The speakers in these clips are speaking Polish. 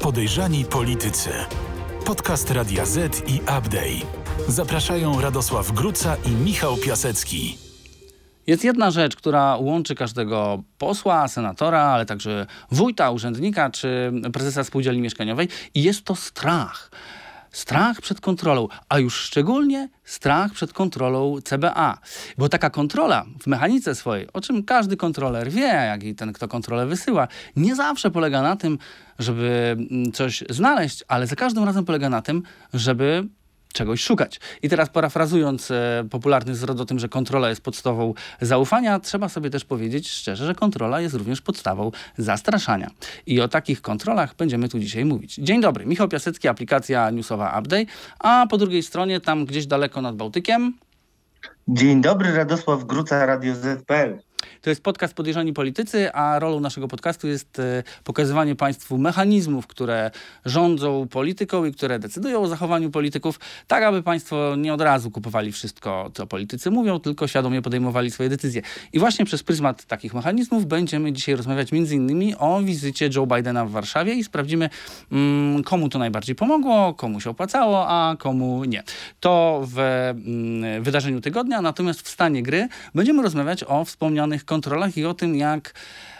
Podejrzani politycy. Podcast Radia Z i Update. Zapraszają Radosław Gruca i Michał Piasecki. Jest jedna rzecz, która łączy każdego posła, senatora, ale także wójta, urzędnika czy prezesa spółdzielni mieszkaniowej i jest to strach. Strach przed kontrolą, a już szczególnie strach przed kontrolą CBA. Bo taka kontrola w mechanice swojej, o czym każdy kontroler wie, jak i ten, kto kontrolę wysyła, nie zawsze polega na tym, żeby mm, coś znaleźć, ale za każdym razem polega na tym, żeby czegoś szukać. I teraz parafrazując e, popularny zwrot o tym, że kontrola jest podstawą zaufania, trzeba sobie też powiedzieć szczerze, że kontrola jest również podstawą zastraszania. I o takich kontrolach będziemy tu dzisiaj mówić. Dzień dobry, Michał Piasecki, aplikacja newsowa Update, a po drugiej stronie, tam gdzieś daleko nad Bałtykiem... Dzień dobry, Radosław Gruca, Radio ZPL. To jest podcast Podejrzani Politycy, a rolą naszego podcastu jest e, pokazywanie Państwu mechanizmów, które rządzą polityką i które decydują o zachowaniu polityków, tak aby Państwo nie od razu kupowali wszystko, co politycy mówią, tylko świadomie podejmowali swoje decyzje. I właśnie przez pryzmat takich mechanizmów będziemy dzisiaj rozmawiać innymi o wizycie Joe Bidena w Warszawie i sprawdzimy, mm, komu to najbardziej pomogło, komu się opłacało, a komu nie. To w mm, wydarzeniu tygodnia, natomiast w stanie gry będziemy rozmawiać o kontrolach i o tym, jak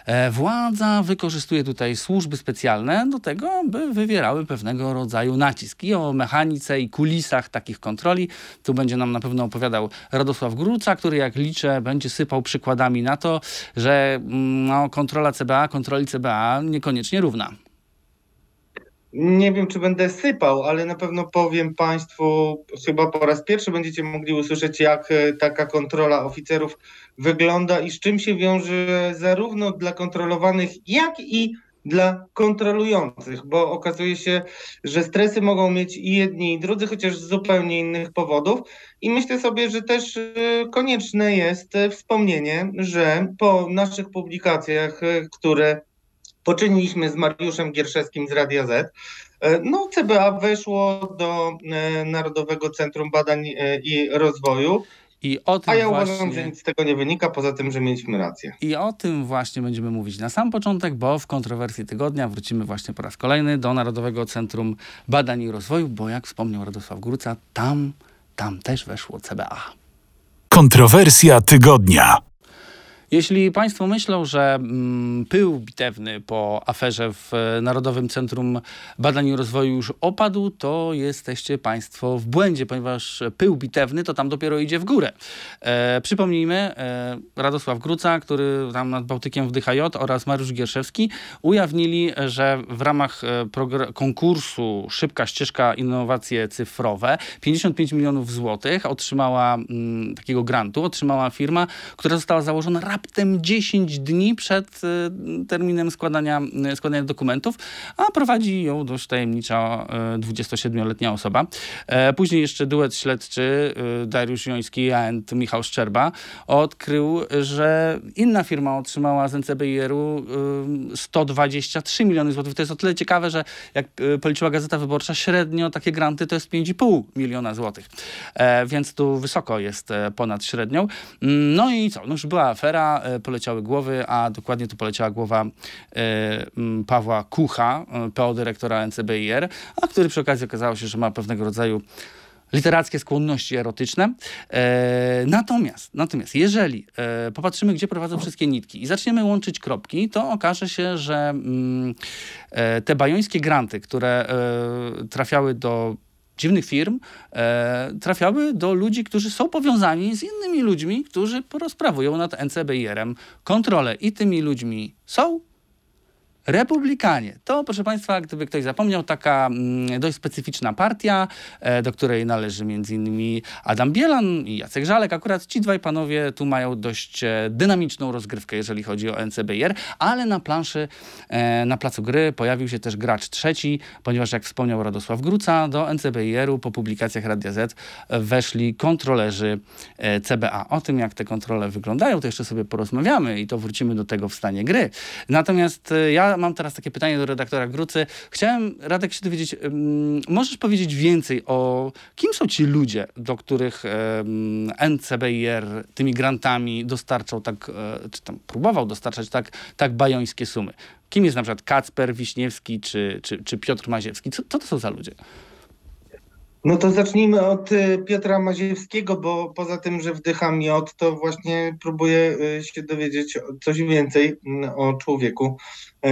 e, władza wykorzystuje tutaj służby specjalne do tego, by wywierały pewnego rodzaju nacisk. I o mechanice i kulisach takich kontroli. Tu będzie nam na pewno opowiadał Radosław Gruca, który jak liczę będzie sypał przykładami na to, że mm, no, kontrola CBA, kontroli CBA niekoniecznie równa. Nie wiem, czy będę sypał, ale na pewno powiem Państwu, chyba po raz pierwszy będziecie mogli usłyszeć, jak e, taka kontrola oficerów wygląda i z czym się wiąże zarówno dla kontrolowanych, jak i dla kontrolujących, bo okazuje się, że stresy mogą mieć i jedni, i drudzy, chociaż z zupełnie innych powodów. I myślę sobie, że też e, konieczne jest wspomnienie, że po naszych publikacjach, e, które poczyniliśmy z Mariuszem Gierszewskim z Radia Z. E, no, CBA weszło do e, Narodowego Centrum Badań e, i Rozwoju. I o tym A ja właśnie... uważam, że nic z tego nie wynika, poza tym, że mieliśmy rację. I o tym właśnie będziemy mówić na sam początek, bo w kontrowersji tygodnia wrócimy właśnie po raz kolejny do Narodowego Centrum Badań i Rozwoju, bo jak wspomniał Radosław Gruca, tam, tam też weszło CBA. Kontrowersja tygodnia. Jeśli Państwo myślą, że mm, pył bitewny po aferze w Narodowym Centrum Badań i Rozwoju już opadł, to jesteście Państwo w błędzie, ponieważ pył bitewny to tam dopiero idzie w górę. E, przypomnijmy, e, Radosław Gruca, który tam nad Bałtykiem wdycha J oraz Mariusz Gierszewski ujawnili, że w ramach e, konkursu Szybka Ścieżka Innowacje Cyfrowe 55 milionów złotych otrzymała m, mm, takiego grantu, otrzymała firma, która została założona raptem 10 dni przed y, terminem składania, y, składania dokumentów, a prowadzi ją dość tajemnicza 27-letnia y, osoba. E, później jeszcze duet śledczy Dariusz Joński and Michał Szczerba odkrył, że inna firma otrzymała z NCBR-u 123 miliony złotych. To jest o tyle ciekawe, że jak policzyła Gazeta Wyborcza, średnio takie granty to jest 5,5 miliona złotych. E, więc tu wysoko jest e, ponad średnią. Mm, no i co? No już była afera, E, poleciały głowy, a dokładnie tu poleciała głowa e, Pawła Kucha, e, PO dyrektora NCBIR, a który przy okazji okazało się, że ma pewnego rodzaju literackie skłonności erotyczne. E, natomiast, natomiast, jeżeli e, popatrzymy, gdzie prowadzą wszystkie nitki i zaczniemy łączyć kropki, to okaże się, że mm, e, te bajońskie granty, które trafiały do dziwnych firm e, trafiały do ludzi, którzy są powiązani z innymi ludźmi, którzy rozprawują nad NCBIR-em kontrolę. I tymi ludźmi są Republikanie. To, proszę Państwa, gdyby ktoś zapomniał, taka mm, dość specyficzna partia, e, do której należy m.in. Adam Bielan i Jacek Żalek. Akurat ci dwaj panowie tu mają dość e, dynamiczną rozgrywkę, jeżeli chodzi o NCBR, ale na planszy, e, na placu gry pojawił się też gracz trzeci, ponieważ jak wspomniał Radosław Gruca, do NCBR-u po publikacjach Radia Z weszli kontrolerzy CBA. O tym, jak te kontrole wyglądają, to jeszcze sobie porozmawiamy i to wrócimy do tego w stanie gry. Natomiast ja mam teraz takie pytanie do redaktora Grucy. Chciałem, Radek, się dowiedzieć, możesz powiedzieć więcej o kim są ci ludzie, do których um, NCBIR tymi grantami dostarczał tak, e, czy tam próbował dostarczać tak, tak bajońskie sumy? Kim jest na przykład Kacper Wiśniewski czy, czy, czy Piotr Maziewski? Co, co to są za ludzie? No to zacznijmy od y, Piotra Maziewskiego, bo poza tym, że wdycham miod, to właśnie próbuję y, się dowiedzieć coś więcej mm, o człowieku,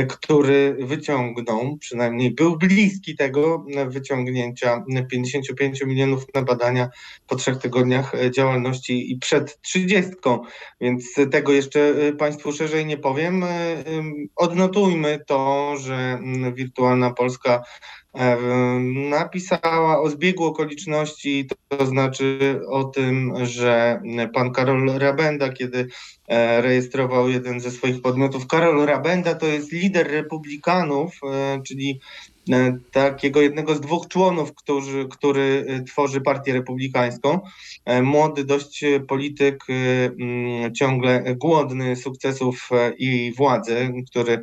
który wyciągnął, przynajmniej był bliski tego wyciągnięcia 55 milionów na badania po trzech tygodniach działalności i przed trzydziestką, więc tego jeszcze Państwu szerzej nie powiem. Odnotujmy to, że mm, Wirtualna Polska napisała o zbiegu okoliczności, to, znaczy o tym, że pan Karol Rabenda, kiedy e, rejestrował jeden ze swoich podmiotów, Karol Rabenda to jest lider republikanów, e, czyli E, takiego jednego z dwóch członów, który, który e, tworzy Partię Republikańską. Młody dość polityk, ciągle głodny sukcesów i władzy, który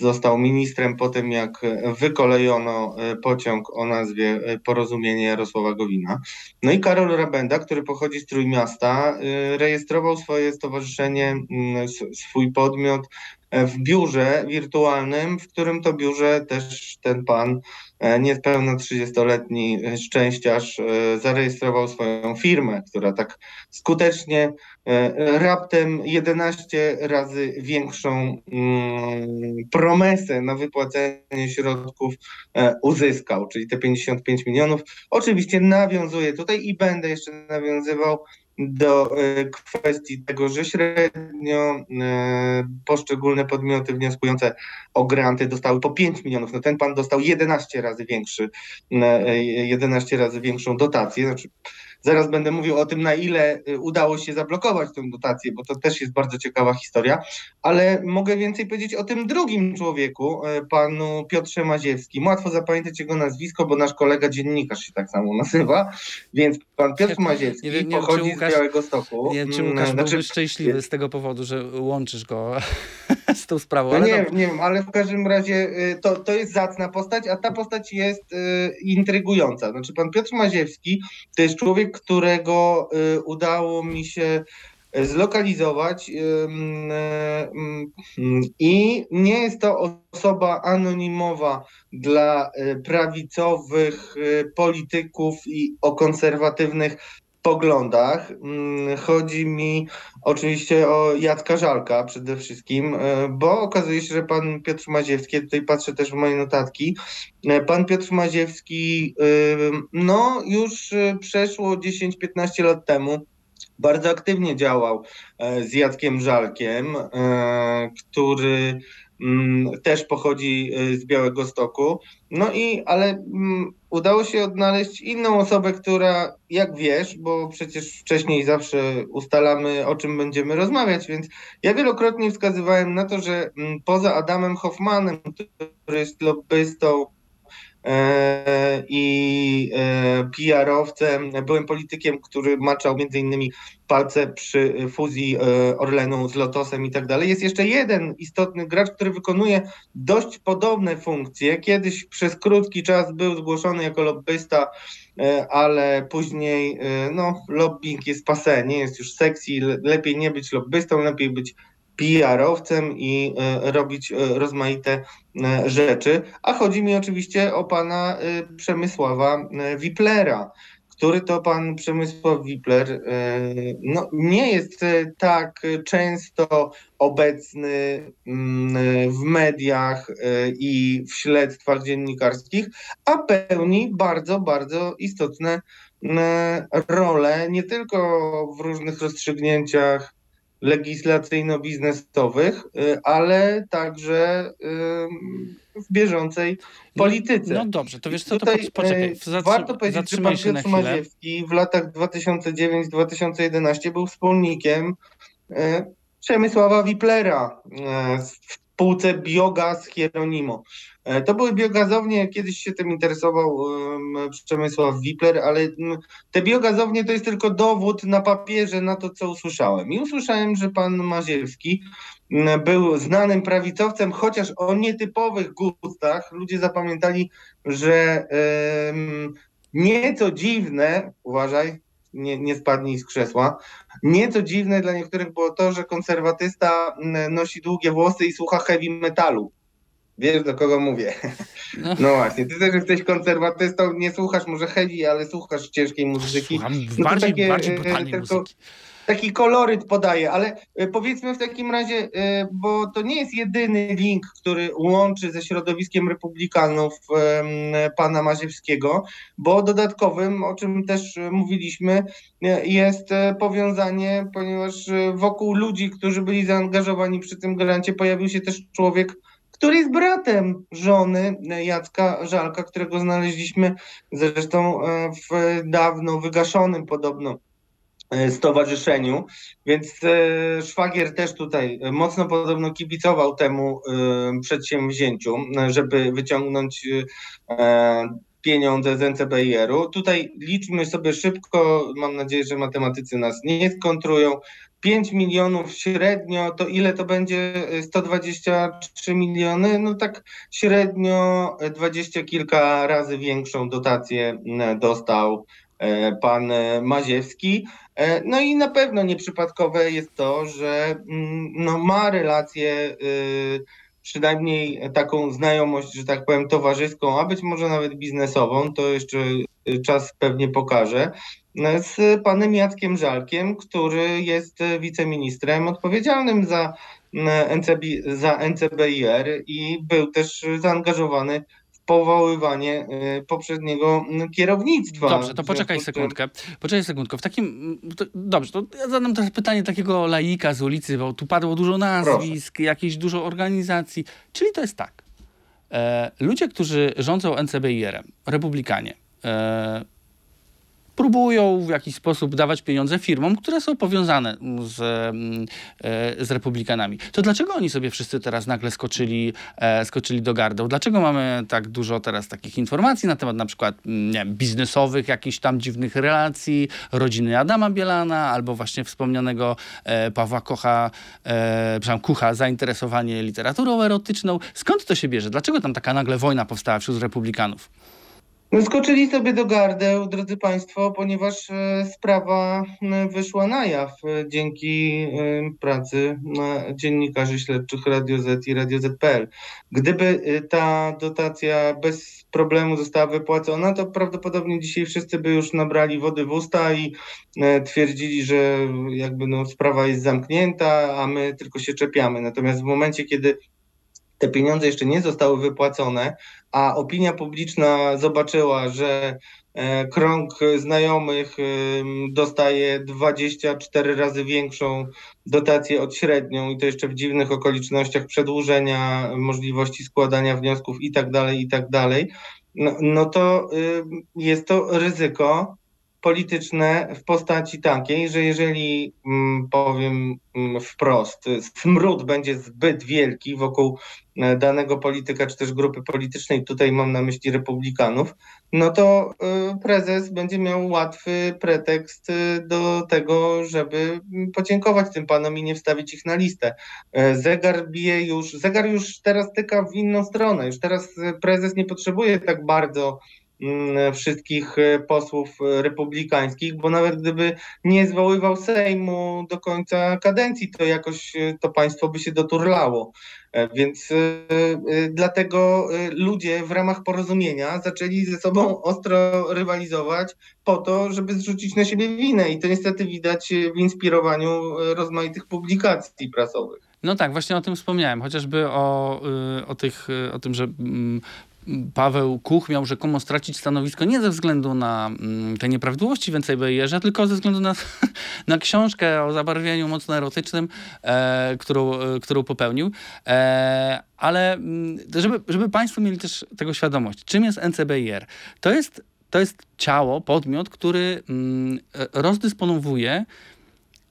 został ministrem po tym, jak wykolejono pociąg o nazwie Porozumienie Jarosława Gowina. No i Karol Rabenda, który pochodzi z Trójmiasta, rejestrował swoje stowarzyszenie, swój podmiot w biurze wirtualnym, w którym to biurze też ten pan, e, niespełna 30-letni szczęściarz, e, zarejestrował swoją firmę, która tak skutecznie e, raptem 11 razy większą mm, promesę na wypłacenie środków uzyskał, czyli te 55 milionów. Oczywiście nawiązuję tutaj i będę jeszcze nawiązywał do e, kwestii tego, że średnio e, poszczególne podmioty wnioskujące o granty dostały po 5 milionów. No ten pan dostał 11 razy większy, 11 e, razy większą dotację. Znaczy, Zaraz będę mówił o tym, na ile y, udało się zablokować tę dotację, bo to też jest bardzo ciekawa historia, ale mogę więcej powiedzieć o tym drugim człowieku, y, panu Piotrze Maziewskim. Łatwo zapamiętać jego nazwisko, bo nasz kolega dziennikarz się tak samo nazywa, więc pan Piotr Maziewski nie, nie pochodzi Łukasz, z Białego Stoku. Nie wiem, czy Łukasz mm, znaczy, szczęśliwy z tego powodu, że łączysz go z tą sprawą. No nie, nie wiem, ale w każdym razie y, to, to jest zacna postać, a ta postać jest y, intrygująca. Znaczy pan Piotr Maziewski to jest człowiek, którego y, udało mi się zlokalizować i nie jest to osoba anonimowa dla prawicowych polityków i o konserwatywnych poglądach. Mm, chodzi mi oczywiście o Jacka Żalka przede wszystkim, e, bo okazuje się, że pan Piotr Maziewski, tutaj patrzę też w moje notatki, e, pan Piotr Maziewski e, no już przeszło 10-15 lat temu bardzo aktywnie działał z Jackiem Żalkiem, który też pochodzi y, z Białego Stoku. No i, ale mm, udało się odnaleźć inną osobę, która, jak wiesz, bo przecież wcześniej zawsze ustalamy, o czym będziemy rozmawiać, więc ja wielokrotnie wskazywałem na to, że mm, poza Adamem Hoffmanem, który jest lobbystą i e, PR-owcem. Byłem politykiem, który maczał między innymi palce przy fuzji e, Orlenu z Lotosem i tak dalej. Jest jeszcze jeden istotny gracz, który wykonuje dość podobne funkcje. Kiedyś przez krótki czas był zgłoszony jako lobbysta, ale później no, lobbying jest pase, nie jest już sexy, lepiej nie być lobbystą, lepiej być PR-owcem i e, robić e, rozmaite e, rzeczy. A chodzi mi oczywiście o pana Przemysława Wiplera, który to pan Przemysław Wipler no, nie jest tak często obecny mm, w mediach i w śledztwach dziennikarskich, a pełni bardzo, bardzo istotne role nie tylko w różnych rozstrzygnięciach legislacyjno-biznesowych, y, ale także w bieżącej polityce. No, no dobrze, to wiesz co, to Tutaj, poczekaj, y, zatrzy- warto powiedzieć, że pan Piotr Maziewski w latach 2009-2011 był wspólnikiem y, Przemysława Wiplera. Półce biogaz Hieronimo. E, to były biogazownie, kiedyś się tym interesował um, Przemysław Wipler, ale um, te biogazownie to jest tylko dowód na papierze na to, co usłyszałem. I usłyszałem, że pan Maziewski um, był znanym prawicowcem, chociaż o nietypowych gustach. Ludzie zapamiętali, że nieco dziwne, uważaj, nie, nie spadnij z krzesła. Nieco dziwne dla niektórych było to, że konserwatysta nosi długie włosy i słucha heavy metalu. Wiesz, do kogo mówię. No. no. właśnie, ty też jesteś konserwatystą, nie słuchasz może heavy, ale słuchasz ciężkiej muzyki. Słucham no bardziej, takie, bardziej brutalnej tylko, muzyki taki koloryt podaje, ale e, powiedzmy w takim razie, e, bo to nie jest jedyny link, który łączy ze środowiskiem republikanów pana Maziewskiego, bo dodatkowym, o czym też mówiliśmy, e, jest powiązanie, ponieważ wokół ludzi, którzy byli zaangażowani przy tym grancie, pojawił się też człowiek, który jest bratem żony Jacka Żalka, którego znaleźliśmy zresztą w dawno wygaszonym podobno stowarzyszeniu, więc e, szwagier też tutaj mocno podobno kibicował temu e, przedsięwzięciu, żeby wyciągnąć pieniądze z NCBR-u. Tutaj liczmy sobie szybko, mam nadzieję, że matematycy nas nie skontrują. 5 milionów średnio, to ile to będzie? 123 miliony? No tak średnio dwadzieścia kilka razy większą dotację dostał pan Maziewski. E, no i na pewno nieprzypadkowe jest to, że mm, no, ma relację, y, przynajmniej taką znajomość, że tak powiem, towarzyską, a być może nawet biznesową, to jeszcze y, czas pewnie pokaże, e, z panem Jackiem Żalkiem, który jest wiceministrem odpowiedzialnym za, mm, NCB, za NCBIR i był też zaangażowany powoływanie y, poprzedniego kierownictwa. Dobrze, to poczekaj sekundkę. Poczekaj sekundkę. W takim, to, dobrze, to ja zadam teraz pytanie takiego laika z ulicy, bo tu padło dużo nazwisk, Proszę. jakieś dużo organizacji. Czyli to jest tak. E, ludzie, którzy rządzą NCBIR-em, republikanie, e, próbują w jakiś sposób dawać pieniądze firmom, które są powiązane z, mm, e, z republikanami. To dlaczego oni sobie wszyscy teraz nagle skoczyli, e, skoczyli do gardeł? Dlaczego mamy tak dużo teraz takich informacji na temat na przykład mm, wiem, biznesowych, jakichś tam dziwnych relacji, rodziny Adama Bielana albo właśnie wspomnianego e, Pawła Kocha, przepraszam, Kucha, zainteresowanie literaturą erotyczną. Skąd to się bierze? Dlaczego tam taka nagle wojna powstała wśród republikanów? No skoczyli sobie do gardeł, drodzy Państwo, ponieważ e, sprawa e, wyszła na jaw e, dzięki pracy dziennikarzy śledczych Radio Z i Radio ZPL. Gdyby ta dotacja bez problemu została wypłacona, to prawdopodobnie dzisiaj wszyscy by już nabrali wody w usta i twierdzili, że jakby no, sprawa jest zamknięta, a my tylko się czepiamy. Natomiast w momencie, kiedy te pieniądze jeszcze nie zostały wypłacone, a opinia publiczna zobaczyła, że e, krąg znajomych dostaje 24 razy większą dotację od średnią i to jeszcze w dziwnych okolicznościach przedłużenia możliwości składania wniosków i tak dalej, i tak dalej, no, no to jest to ryzyko, polityczne w postaci takiej, że jeżeli mm, powiem mm, wprost, smród będzie zbyt wielki wokół e, danego polityka czy też grupy politycznej, tutaj mam na myśli republikanów, no to e, prezes będzie miał łatwy pretekst e, do tego, żeby podziękować tym panom i nie wstawić ich na listę. Zegar bije już, zegar już teraz tyka w inną stronę. Już teraz prezes nie potrzebuje tak bardzo Mm, wszystkich e, posłów e, republikańskich, bo nawet gdyby nie zwoływał Sejmu do końca kadencji, to jakoś e, to państwo by się doturlało. Więc dlatego ludzie w ramach porozumienia zaczęli ze sobą ostro rywalizować po to, żeby zrzucić na siebie winę. I to niestety widać w inspirowaniu rozmaitych publikacji prasowych. No tak, właśnie o tym wspomniałem, chociażby o, o, tych, o tym, że mm, Paweł Kuch miał rzekomo stracić stanowisko nie ze względu na mm, te nieprawidłowości w NCBR-ze, tylko ze względu na, na książkę o zabarwieniu mocno erotycznym, e, którą, e, którą popełnił. E, ale mm, żeby, żeby Państwo mieli też tego świadomość, czym jest NCBR? To jest, to jest ciało, podmiot, który mm, rozdysponowuje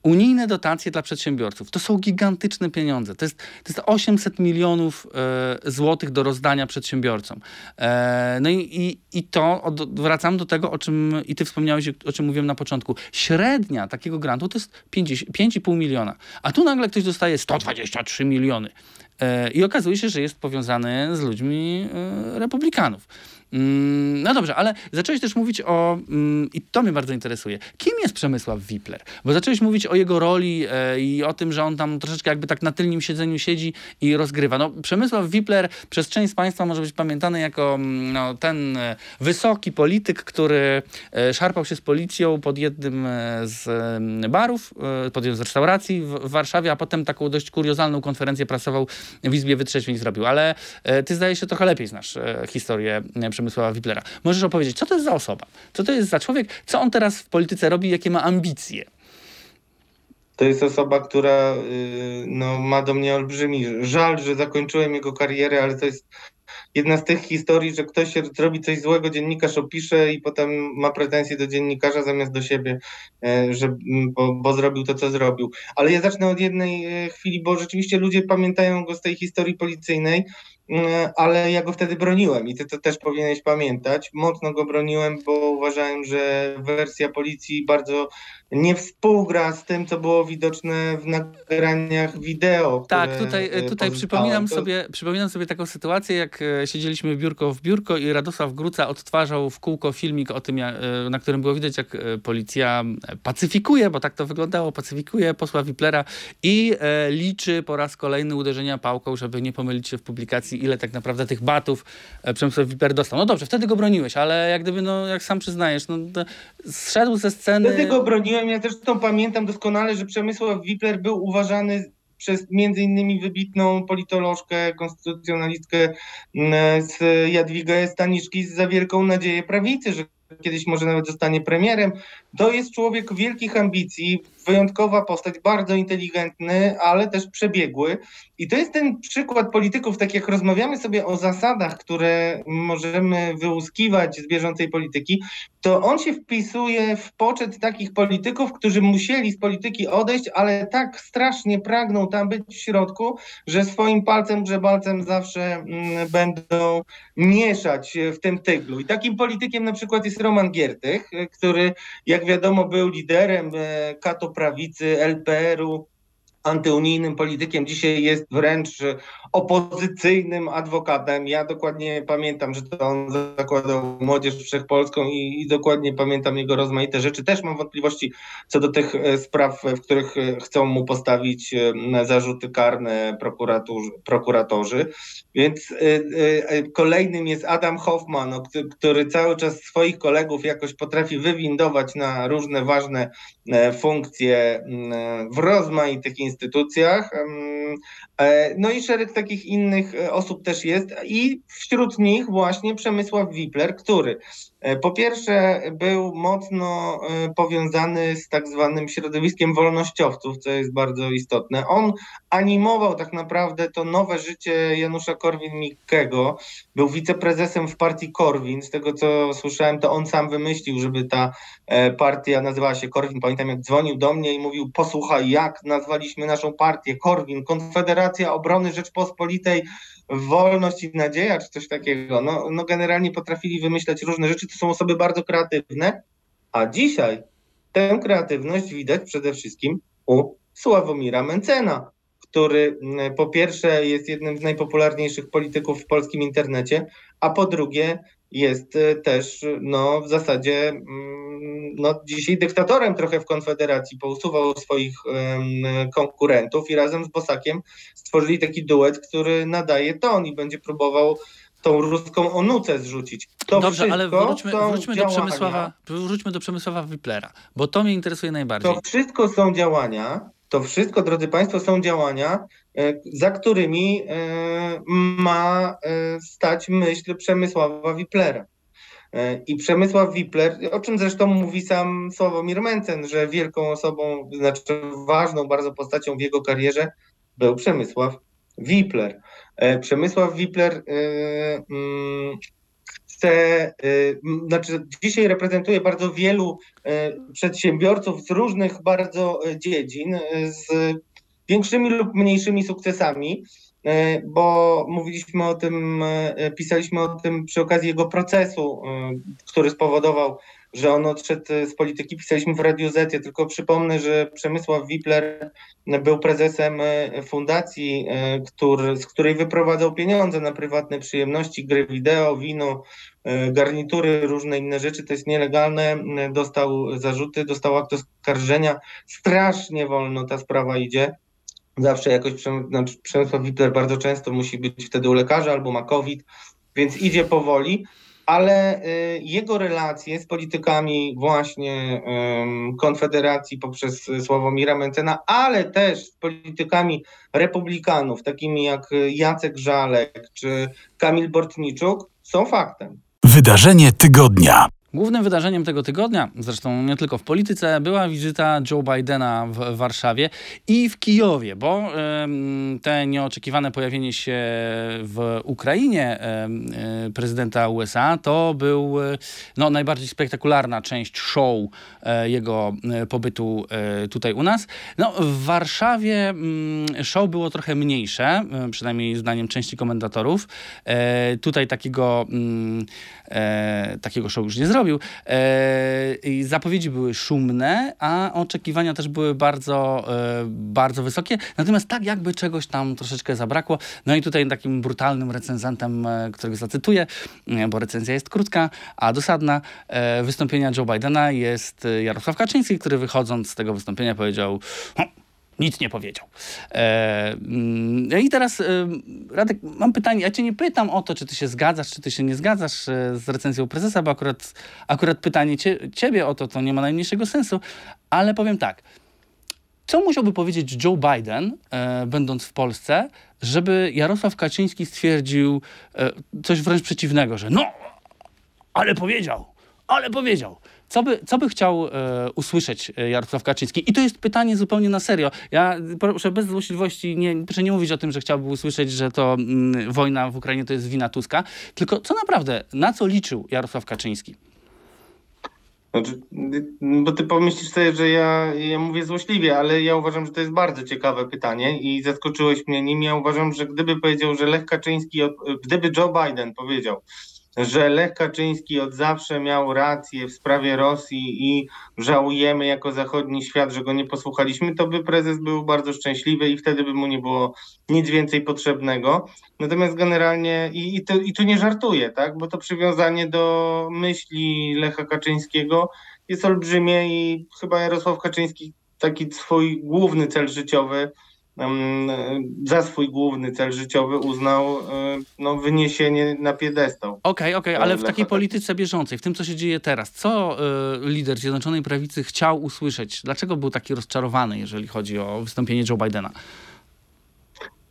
unijne dotacje dla przedsiębiorców. To są gigantyczne pieniądze. To jest, to jest 800 milionów e, złotych do rozdania przedsiębiorcom. E, no i, i, i to, od, wracam do tego, o czym i ty wspomniałeś, o czym mówiłem na początku. Średnia takiego grantu to jest 5,5 miliona. A tu nagle ktoś dostaje 123 miliony. E, I okazuje się, że jest powiązany z ludźmi e, republikanów. Mm, no dobrze, ale zacząłeś też mówić o, mm, i to mnie bardzo interesuje, kim jest Przemysław Wipler? Bo zacząłeś mówić o jego roli e, i o tym, że on tam troszeczkę jakby tak na tylnym siedzeniu siedzi i rozgrywa. No, Przemysław Wipler przez część z Państwa może być pamiętany jako mm, no, ten e, wysoki polityk, który e, szarpał się z policją pod jednym z barów, pod jedną z restauracji w, Warszawie, a potem taką dość kuriozalną konferencję prasował w Izbie Wytrzeźwień zrobił. Ale ty zdaje się trochę lepiej znasz historię e, Przemysława Wiplera. Możesz opowiedzieć, co to jest za osoba? Co to jest za człowiek? Co on teraz w polityce robi? Jakie ma ambicje? To jest osoba, która y, no, ma do mnie olbrzymi żal, że zakończyłem jego karierę, ale to jest jedna z tych historii, że ktoś zrobi coś złego, dziennikarz opisze i potem ma pretensje do dziennikarza zamiast do siebie, e, że, bo, bo zrobił to, co zrobił. Ale ja zacznę od jednej e, chwili, bo rzeczywiście ludzie pamiętają go z tej historii policyjnej, mm, ale ja go wtedy broniłem i ty to też powinieneś pamiętać. Mocno go broniłem, bo uważałem, że wersja policji bardzo nie współgra z tym, co było widoczne w nagraniach wideo. Tak, tutaj, e, tutaj przypominam, To- sobie, przypominam sobie taką sytuację, jak e, siedzieliśmy biurko w biurko i Radosław Gruca odtwarzał w kółko filmik o tym, e, na którym było widać, jak policja pacyfikuje, bo tak to wyglądało, pacyfikuje posła Wiplera i liczy po raz kolejny uderzenia pałką, żeby nie pomylić się w publikacji, ile tak naprawdę tych batów Przemysław Wipler dostał. No dobrze, wtedy go broniłeś, ale jak gdyby, no jak sam przyznajesz, no, zszedł ze sceny... Wtedy go broniłem. Ja zresztą pamiętam doskonale, że Przemysław Wipler był uważany przez między innymi wybitną politolożkę, konstytucjonalistkę mm, z Jadwigę Staniszki za wielką nadzieję prawicy, że kiedyś może nawet zostanie premierem. To jest człowiek wielkich ambicji, wyjątkowa postać, bardzo inteligentny, ale też przebiegły. I to jest ten przykład polityków, tak jak rozmawiamy sobie o zasadach, które możemy wyłuskiwać z bieżącej polityki, to on się wpisuje w poczet takich polityków, którzy musieli z polityki odejść, ale tak strasznie pragną tam być w środku, że swoim palcem grzebalcem zawsze mm, będą mieszać w tym tyglu. I takim politykiem na przykład jest Roman Giertych, który jak wiadomo był liderem e, kato prawicy LPR-u, antyunijnym politykiem, dzisiaj jest wręcz opozycyjnym adwokatem. Ja dokładnie pamiętam, że to on zakładał Młodzież Wszechpolską i, i dokładnie pamiętam jego rozmaite rzeczy. Też mam wątpliwości co do tych e, spraw, w których e, chcą mu postawić e, zarzuty karne prokuratorzy. Więc e, e, kolejnym jest Adam Hoffman, który- cały czas swoich kolegów jakoś potrafi wywindować na różne ważne e, funkcje w rozmaitych instytucjach. E, No i szereg takich innych e, osób też jest i wśród nich właśnie Przemysław Wipler, który e, po pierwsze był mocno e, powiązany z tak zwanym środowiskiem wolnościowców, co jest bardzo istotne. On animował tak naprawdę to nowe życie Janusza Korwin-Mikkego, był wiceprezesem w partii Korwin, z tego co słyszałem, to on sam wymyślił, żeby ta e, partia nazywała się Korwin. Pamiętam, jak dzwonił do mnie i mówił: Posłuchaj, jak nazwaliśmy naszą partię Korwin, Konfederacja Obrony Rzeczpospolitej, Wolność i Nadzieja, czy coś takiego. No, no generalnie potrafili wymyślać różne rzeczy. To są osoby bardzo kreatywne, a dzisiaj tę kreatywność widać przede wszystkim u Sławomira Mencena, który mm, po pierwsze jest jednym z najpopularniejszych polityków w polskim internecie, a po drugie jest e, też no, w zasadzie mm, no, dzisiaj dyktatorem trochę w Konfederacji, pousuwał swoich em, konkurentów i razem z Bosakiem stworzyli taki duet, który nadaje ton i będzie próbował tą ruską onucę zrzucić. To Dobrze, ale wróćmy, wróćmy, do Przemysława, wróćmy do Przemysława Wiplera, bo to mnie interesuje najbardziej. To wszystko są działania, to wszystko, drodzy Państwo, są działania, za którymi e, ma e, stać myśl Przemysława Wiplera. E, I Przemysław Wipler, o czym zresztą mówi sam Sławomir Mencen, że wielką osobą, znaczy ważną bardzo postacią w jego karierze był Przemysław Wipler. E, Przemysław Wipler e, mm, chcę, m, znaczy dzisiaj reprezentuję bardzo wielu przedsiębiorców z różnych bardzo dziedzin, z większymi lub mniejszymi sukcesami, y, bo mówiliśmy o tym, y, pisaliśmy o tym przy okazji jego procesu, y, który spowodował, że on odszedł z polityki. Pisaliśmy w Radiu Z. Ja tylko przypomnę, że Przemysław Wipler był prezesem fundacji, który, z której wyprowadzał pieniądze na prywatne przyjemności, gry wideo, wino, garnitury, różne inne rzeczy. To jest nielegalne. Dostał zarzuty, dostał akt oskarżenia. Strasznie wolno ta sprawa idzie. Zawsze jakoś znaczy Przemysław Wipler bardzo często musi być wtedy u lekarza albo ma COVID, więc idzie powoli, ale y, jego relacje z politykami właśnie Konfederacji poprzez Sławomira Mencena, ale też z politykami republikanów, takimi jak Jacek Żalek czy Kamil Bortniczuk, są faktem. Wydarzenie tygodnia. Głównym wydarzeniem tego tygodnia, zresztą nie tylko w polityce, była wizyta Joe Bidena w Warszawie i w Kijowie, bo te nieoczekiwane pojawienie się w Ukrainie e, prezydenta USA to był e, no, najbardziej spektakularna część show e, jego pobytu tutaj u nas. No, w Warszawie mm, show było trochę mniejsze, przynajmniej zdaniem części komentatorów. Tutaj takiego, mm, takiego show już nie zrobił. E, i zapowiedzi były szumne, a oczekiwania też były bardzo, e, bardzo wysokie. Natomiast tak jakby czegoś tam troszeczkę zabrakło. No i tutaj takim brutalnym recenzentem, e, którego zacytuję, e, bo recenzja jest krótka, a dosadna, e, wystąpienia Joe Bidena jest e, Jarosław Kaczyński, który wychodząc z tego wystąpienia powiedział "Hm, nic nie powiedział. E, mm, I teraz, e, Radek, mam pytanie. Ja cię nie pytam o to, czy ty się zgadzasz, czy ty się nie zgadzasz e, z recenzją prezesa, bo akurat, akurat pytanie cie, ciebie o to, to nie ma najmniejszego sensu, ale powiem tak. Co musiałby powiedzieć Joe Biden, e, będąc w Polsce, żeby Jarosław Kaczyński stwierdził e, coś wręcz przeciwnego, że no, ale powiedział, ale powiedział. Co by, co by chciał e, usłyszeć e, Jarosław Kaczyński? I to jest pytanie zupełnie na serio. Ja proszę bez złośliwości nie, proszę nie mówić o tym, że chciałby usłyszeć, że to mm, wojna w Ukrainie to jest wina Tuska, tylko co naprawdę, na co liczył Jarosław Kaczyński? Znaczy, bo ty pomyślisz sobie, że ja, ja mówię złośliwie, ale ja uważam, że to jest bardzo ciekawe pytanie i zaskoczyłeś mnie nim. Ja uważam, że gdyby powiedział, że Lech Kaczyński, gdyby Joe Biden powiedział, że Lech Kaczyński od zawsze miał rację w sprawie Rosji i żałujemy jako zachodni świat, że go nie posłuchaliśmy, to by prezes był bardzo szczęśliwy i wtedy by mu nie było nic więcej potrzebnego. Natomiast generalnie, i, i, to, i tu nie żartuję, tak? bo to przywiązanie do myśli Lecha Kaczyńskiego jest olbrzymie i chyba Jarosław Kaczyński taki swój główny cel życiowy za swój główny cel życiowy uznał e, no, wyniesienie na piedestał. Okej, okej, To ale w takiej polityce bieżącej, w tym, co się dzieje teraz, co y, lider Zjednoczonej Prawicy chciał usłyszeć? Dlaczego był taki rozczarowany, jeżeli chodzi o wystąpienie Joe Bidena?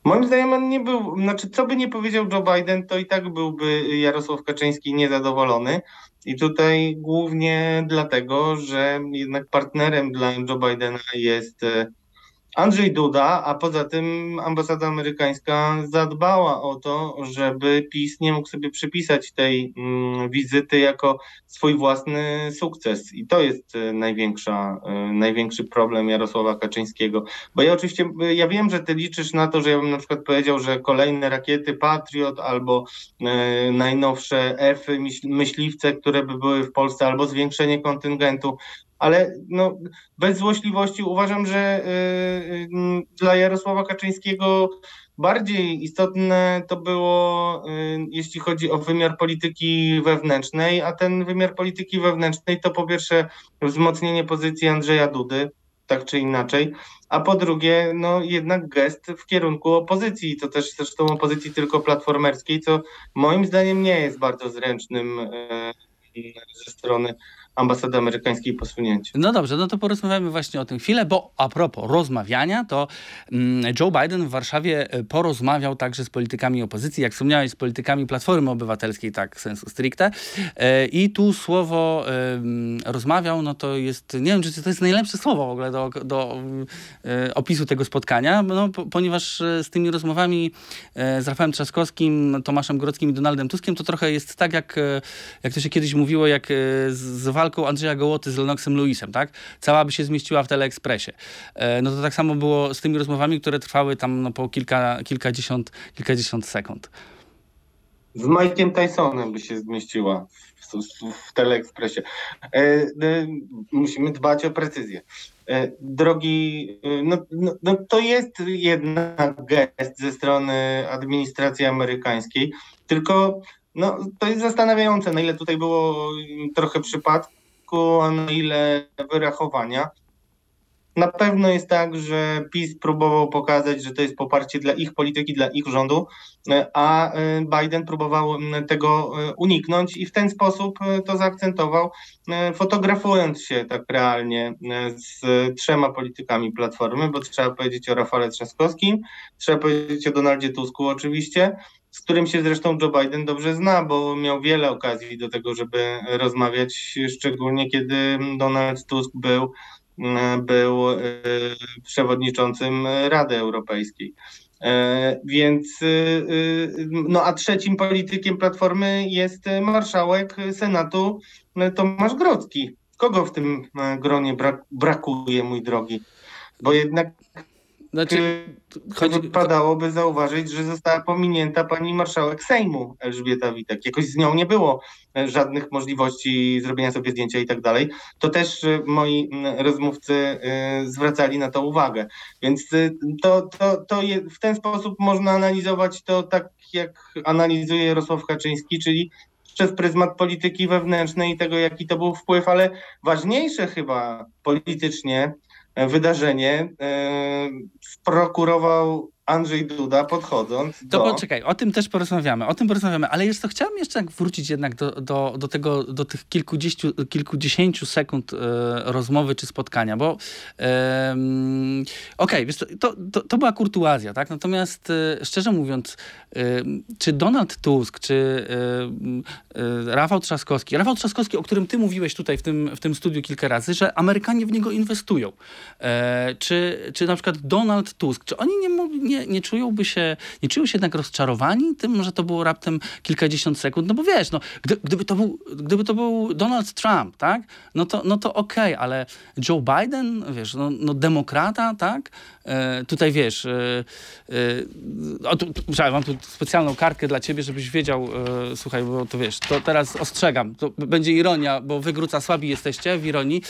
Moim zdaniem on nie był, znaczy co by nie powiedział Joe Biden, to i tak byłby Jarosław Kaczyński niezadowolony. I tutaj głównie dlatego, że jednak partnerem dla Joe Bidena jest e, Andrzej Duda, a poza tym ambasada amerykańska zadbała o to, żeby PiS nie mógł sobie przypisać tej mm, wizyty jako swój własny sukces. I to jest e, największa, e, największy problem Jarosława Kaczyńskiego. Bo ja oczywiście, y, ja wiem, że ty liczysz na to, że ja bym na przykład powiedział, że kolejne rakiety Patriot albo e, najnowsze F myśliwce, które by były w Polsce, albo zwiększenie kontyngentu, ale no, bez złośliwości uważam, że y, y, dla Jarosława Kaczyńskiego bardziej istotne to było, y, jeśli chodzi o wymiar polityki wewnętrznej, a ten wymiar polityki wewnętrznej to po pierwsze wzmocnienie pozycji Andrzeja Dudy, tak czy inaczej, a po drugie, no jednak gest w kierunku opozycji, to też zresztą opozycji tylko platformerskiej, co moim zdaniem nie jest bardzo zręcznym ze strony ambasady amerykańskiej posunięcie. No dobrze, no to porozmawiamy właśnie o tym chwilę, bo a propos rozmawiania, to mm, Joe Biden w Warszawie e, porozmawiał także z politykami opozycji, jak wspomniałeś, z politykami Platformy Obywatelskiej, tak sensu stricte. E, I tu słowo rozmawiał, no to jest, nie wiem, czy to jest najlepsze słowo w ogóle do, do e, opisu tego spotkania, no, ponieważ z tymi rozmowami z Rafałem Trzaskowskim, Tomaszem Grodzkim i Donaldem Tuskiem to trochę jest tak, jak, jak to się kiedyś mówiło, jak z, z walką Andrzeja Gołoty z Lennoxem Lewisem, tak? Cała by się zmieściła w Teleekspresie. E, no to tak samo było z tymi rozmowami, które trwały tam no, po kilka, kilkadziesiąt, kilkadziesiąt sekund. Z Mike'iem Tysonem by się zmieściła w, w, Teleekspresie. E, e, musimy dbać o precyzję. E, drogi, e, no, no, no, to jest jednak gest ze strony administracji amerykańskiej, tylko no, to jest zastanawiające, na ile tutaj było trochę przypadku, a na ile wyrachowania. Na pewno jest tak, że PiS próbował pokazać, że to jest poparcie dla ich polityki, dla ich rządu, a Biden próbował tego uniknąć i w ten sposób to zaakcentował, fotografując się tak realnie z trzema politykami Platformy, bo trzeba powiedzieć o Rafale Trzaskowskim, trzeba powiedzieć o Donaldzie Tusku oczywiście, z którym się zresztą Joe Biden dobrze zna, bo miał wiele okazji do tego, żeby rozmawiać, szczególnie kiedy Donald Tusk był, był e, przewodniczącym Rady Europejskiej. E, więc, e, no a trzecim politykiem Platformy jest marszałek Senatu Tomasz Grodzki. Kogo w tym gronie brakuje, mój drogi? Bo jednak znaczy, chodzi... Wypadałoby zauważyć, że została pominięta pani marszałek Sejmu Elżbieta Witek. Jakoś z nią nie było e, żadnych możliwości zrobienia sobie zdjęcia i tak dalej. To też e, moi rozmówcy e, zwracali na to uwagę. Więc to, to, to je, w ten sposób można analizować to tak, jak analizuje Jarosław Kaczyński, czyli przez pryzmat polityki wewnętrznej i tego, jaki to był wpływ, ale ważniejsze chyba politycznie wydarzenie e, prokurował Andrzej Duda podchodząc to do... poczekaj, o tym też porozmawiamy, o tym porozmawiamy, ale jeszcze chciałem jeszcze tak wrócić jednak do, do, do tego, do tych kilkudziesięciu, kilkudziesięciu sekund e, rozmowy czy spotkania, bo e, okej, okay, to, to, to, była kurtuazja, tak? Natomiast e, szczerze mówiąc, e, czy Donald Tusk, czy Rafał Trzaskowski, Rafał Trzaskowski, o którym ty mówiłeś tutaj w tym, w tym studiu kilka razy, że Amerykanie w niego inwestują, czy, czy na przykład Donald Tusk, czy oni nie mogli nie, nie się, nie czują się jednak rozczarowani tym, że to było raptem kilkadziesiąt sekund, no bo wiesz, no, gdy, gdyby, to był, gdyby to był Donald Trump, tak, no to, no to okej, okay, ale Joe Biden, wiesz, no, no demokrata, tak, e, tutaj wiesz, e, e, o, tu, mam tu specjalną kartkę dla ciebie, żebyś wiedział, e, słuchaj, bo to wiesz, to teraz ostrzegam, to będzie ironia, bo wygróca słabi jesteście w ironii,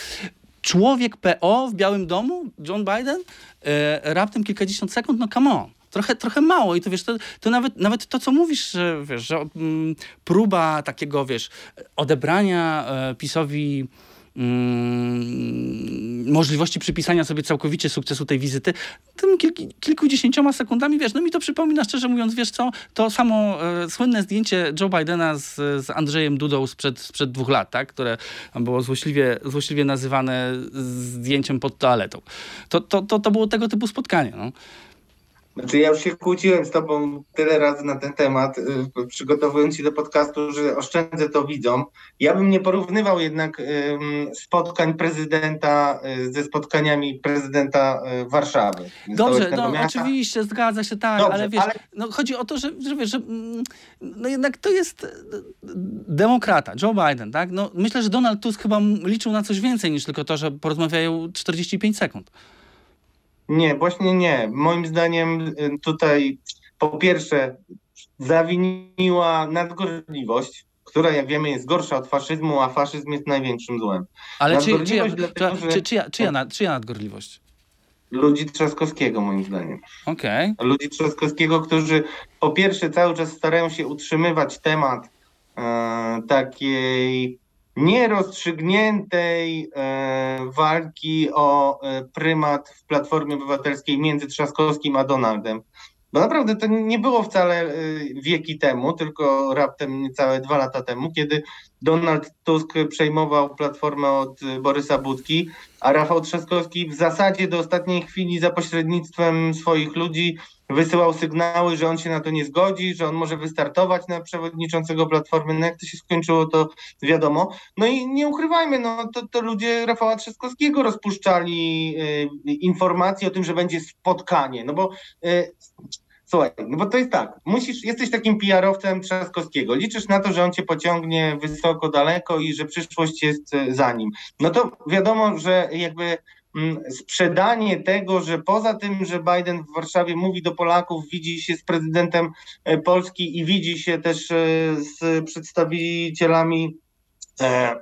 człowiek PO w Białym Domu, John Biden, e, raptem kilkadziesiąt sekund, no come on. Trochę, trochę mało i to wiesz, to, to nawet, nawet to, co mówisz, że, wiesz, że mm, próba takiego, wiesz, odebrania e, PiSowi Mm, możliwości przypisania sobie całkowicie sukcesu tej wizyty, tym kilku, kilkudziesięcioma sekundami, wiesz, no mi to przypomina, szczerze mówiąc, wiesz co, to samo e, słynne zdjęcie Joe Bidena z, z Andrzejem Dudą sprzed, sprzed dwóch lat, tak, które było złośliwie, złośliwie nazywane zdjęciem pod toaletą. To, to, to, to było tego typu spotkanie, no. Znaczy ja już się kłóciłem z tobą tyle razy na ten temat, y, przygotowując się do podcastu, że oszczędzę to widzom. Ja bym nie porównywał jednak spotkań prezydenta y, ze spotkaniami prezydenta y, Warszawy. Dobrze, no oczywiście, zgadza się, tak, Dobrze, ale wiesz, ale... No, chodzi o to, że, że wiesz, że mm, no jednak to jest demokrata, Joe Biden, tak? No, myślę, że Donald Tusk chyba liczył na coś więcej niż tylko to, że porozmawiają 45 sekund. Nie, właśnie nie. Moim zdaniem y, tutaj po pierwsze zawiniła nadgorliwość, która jak wiemy jest gorsza od faszyzmu, a faszyzm jest największym złem. Ale czy, czy, ja, dlatego, czy, czyja, czyja, czyja nadgorliwość? Ludzi Trzaskowskiego moim zdaniem. Okej. Okay. Ludzi Trzaskowskiego, którzy po pierwsze cały czas starają się utrzymywać temat e, takiej nierozstrzygniętej e, walki o e, prymat w Platformie Obywatelskiej między Trzaskowskim a Donaldem. bo naprawdę to nie było wcale y, wieki temu, tylko raptem niecałe dwa lata temu, kiedy Donald Tusk przejmował platformę od Borysa Budki, a Rafał Trzaskowski w zasadzie do ostatniej chwili za pośrednictwem swoich ludzi wysyłał sygnały, że on się na to nie zgodzi, że on może wystartować na przewodniczącego Platformy. No jak to się skończyło, to wiadomo. No i nie ukrywajmy, no to, to ludzie Rafała Trzaskowskiego rozpuszczali y, informacje o tym, że będzie spotkanie. No bo y, Słuchaj, no bo to jest tak, musisz, jesteś takim PR-owcem Trzaskowskiego, liczysz na to, że on cię pociągnie wysoko, daleko i że przyszłość jest y, za nim. No to wiadomo, że jakby sprzedanie tego, że poza tym, że Biden w Warszawie mówi do Polaków, widzi się z prezydentem e, Polski i widzi się też e, z przedstawicielami e, e,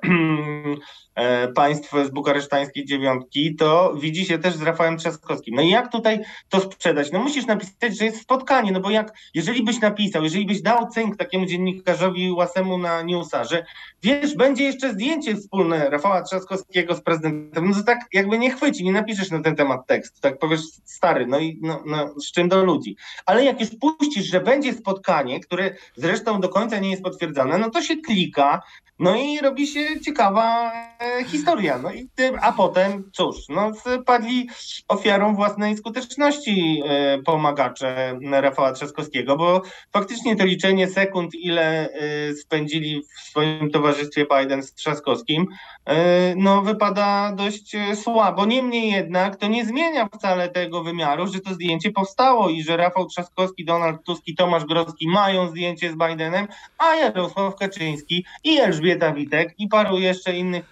państw z bukaresztańskiej dziewiątki, to widzi się też z Rafałem Trzaskowskim. No i jak tutaj to sprzedać? No musisz napisać, że jest spotkanie, no bo jak, jeżeli byś napisał, jeżeli byś dał cynk takiemu dziennikarzowi Łasemu na newsa, że wiesz, będzie jeszcze zdjęcie wspólne Rafała Trzaskowskiego z prezydentem, no to tak jakby nie chwyci, nie napiszesz na ten temat tekst, tak powiesz stary, no i no, no, z czym do ludzi. Ale jak już puścisz, że będzie spotkanie, które zresztą do końca nie jest potwierdzone, no to się klika, no i robi się ciekawa e, historia. No i a potem cóż, no padli ofiarą własnej skuteczności e, pomagacze Rafała Trzaskowskiego, bo faktycznie to liczenie sekund, ile e, spędzili w swoim towarzystwie Biden z Trzaskowskim, e, no wypada dość e, słabo. Niemniej jednak to nie zmienia wcale tego wymiaru, że to zdjęcie powstało i że Rafał Trzaskowski, Donald Tusk i Tomasz Grodzki mają zdjęcie z Bidenem, a Jarosław Kaczyński i Elżbieta Witek i paru jeszcze innych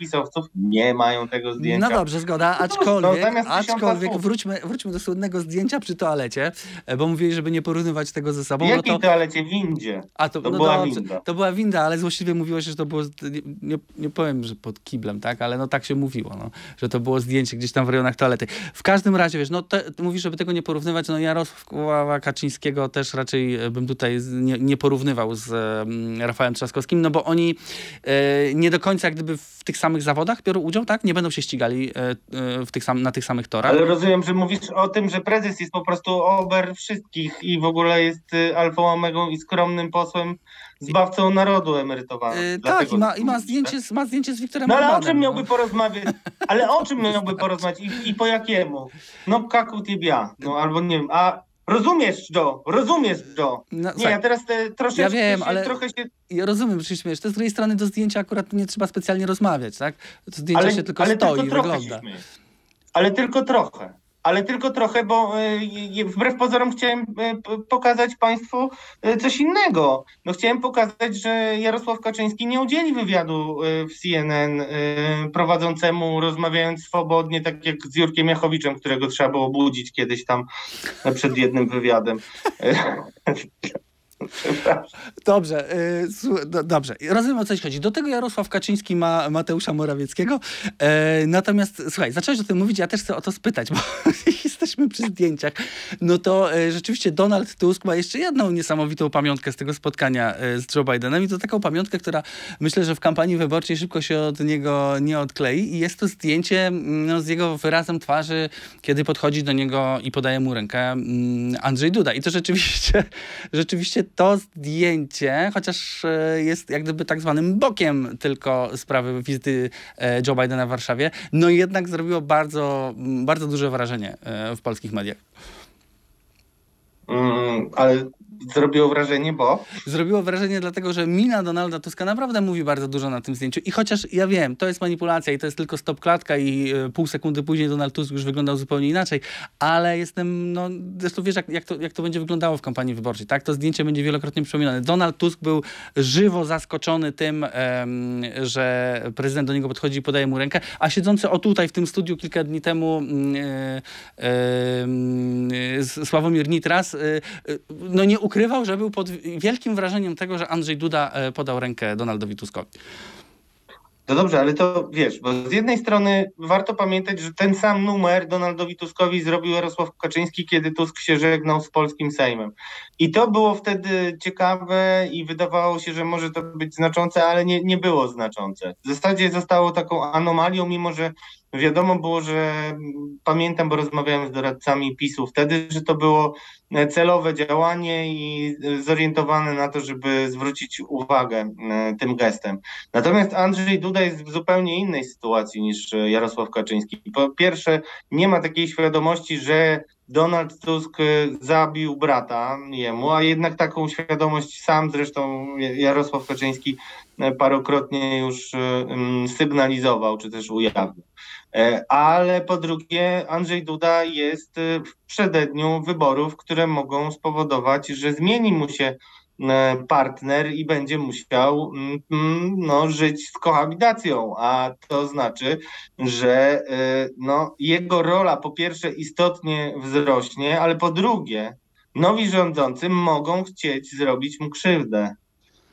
nie mają tego zdjęcia. No dobrze, zgoda, aczkolwiek, no, tysiąca aczkolwiek wróćmy, wróćmy do słynnego zdjęcia przy toalecie, e, bo mówili, żeby nie porównywać tego ze W sobą. No jakiej to, toalecie? W windzie. a to, to no była dobrze, winda. To była winda, ale złośliwie mówiło się, że to było, nie, nie, powiem, że pod kiblem, tak, ale no tak się mówiło, no, że to było zdjęcie gdzieś tam w rejonach toalety. W każdym razie, wiesz, no te, mówisz, żeby tego nie porównywać, no Jarosława Kaczyńskiego też raczej e, bym tutaj nie, nie porównywał z Rafałem Trzaskowskim, no bo oni e, nie do końca gdyby w tych samych zawodach biorą udział, tak? Nie będą się ścigali e, e, w tych sam, na tych samych torach. Ale rozumiem, że mówisz o tym, że prezes jest po prostu ober wszystkich i w ogóle jest y, alfą omegą i skromnym posłem, zbawcą narodu emerytowanym. E, tak, i ma, i ma, zdjęcie, z- ma zdjęcie z Wiktorem No ale o Orbanem, czym miałby no. porozmawiać? Ale o czym miałby porozmawiać i, i po jakiemu? No kaku tibia, no albo nie wiem, a rozumiesz Joe, rozumiesz Joe. No, Nie, ja teraz te, troszeczkę Ja wiem, się, ale- trochę się, ja rozumiem, że się śmiesz. To z drugiej strony do zdjęcia akurat nie trzeba specjalnie rozmawiać, tak? To zdjęcie ale, się tylko ale stoi, tylko wygląda. Ale tylko trochę. Ale tylko trochę, bo y, wbrew pozorom chciałem p- pokazać Państwu y, coś innego. No chciałem pokazać, że Jarosław Kaczyński nie udzieli wywiadu w CNN prowadzącemu, rozmawiając swobodnie, tak jak z Jurkiem Jachowiczem, którego trzeba było budzić kiedyś tam przed jednym wywiadem. Dobrze, y, do, dobrze. Rozumiem o co ci chodzi. Do tego Jarosław Kaczyński ma Mateusza Morawieckiego. E, natomiast słuchaj, zacząłeś o tym mówić, ja też chcę o to spytać, bo jesteśmy przy zdjęciach. No to e, rzeczywiście Donald Tusk ma jeszcze jedną niesamowitą pamiątkę z tego spotkania e, z Joe Bidenem i to taką pamiątkę, która myślę, że w kampanii wyborczej szybko się od niego nie odklei i jest to zdjęcie mm, no, z jego wyrazem twarzy, kiedy podchodzi do niego i podaje mu rękę mm, Andrzej Duda. I to rzeczywiście, rzeczywiście to zdjęcie, chociaż e, jest jak gdyby tak zwanym bokiem tylko sprawy wizyty e, Joe Bidena w Warszawie, no jednak zrobiło bardzo, bardzo duże wrażenie e, w polskich mediach. Mm, ale zrobiło wrażenie, bo Zrobiło wrażenie dlatego, że mina Donalda Tuska naprawdę mówi bardzo dużo na tym zdjęciu. I chociaż ja wiem, to jest manipulacja i to jest tylko stop klatka i e, pół sekundy później Donald Tusk już wyglądał zupełnie inaczej, ale jestem, no zresztą wiesz, jak, jak, to, jak to będzie wyglądało w kampanii wyborczej, tak? To zdjęcie będzie wielokrotnie przypominane. Donald Tusk był żywo zaskoczony tym, em, że prezydent do niego podchodzi i podaje mu rękę, a siedzący o tutaj w tym studiu kilka dni temu mm, e, e, Sławomir Nitras, e, e, no nie ukrywał, że był pod wielkim wrażeniem tego, że Andrzej Duda e, podał rękę Donaldowi Tuskowi. No dobrze, ale to wiesz, bo z jednej strony warto pamiętać, że ten sam numer Donaldowi Tuskowi zrobił Jarosław Kaczyński, kiedy Tusk się żegnał z polskim Sejmem. I to było wtedy ciekawe i wydawało się, że może to być znaczące, ale nie, nie było znaczące. W zasadzie zostało taką anomalią, mimo że wiadomo było, że pamiętam, bo rozmawiałem z doradcami PiSu wtedy, że to było celowe działanie i zorientowane na to, żeby zwrócić uwagę tym gestem. Natomiast Andrzej Duda jest w zupełnie innej sytuacji niż Jarosław Kaczyński. Po pierwsze, nie ma takiej świadomości, że Donald Tusk zabił brata jemu, a jednak taką świadomość sam zresztą Jarosław Kaczyński parokrotnie już sygnalizował, czy też ujawnił. E, ale po drugie, Andrzej Duda jest w przededniu wyborów, które mogą spowodować, że zmieni mu się E, partner i będzie musiał mm, mm, no, żyć z kohabitacją, a to znaczy, że e, no, jego rola po pierwsze istotnie wzrośnie, ale po drugie nowi rządzący mogą chcieć zrobić mu krzywdę.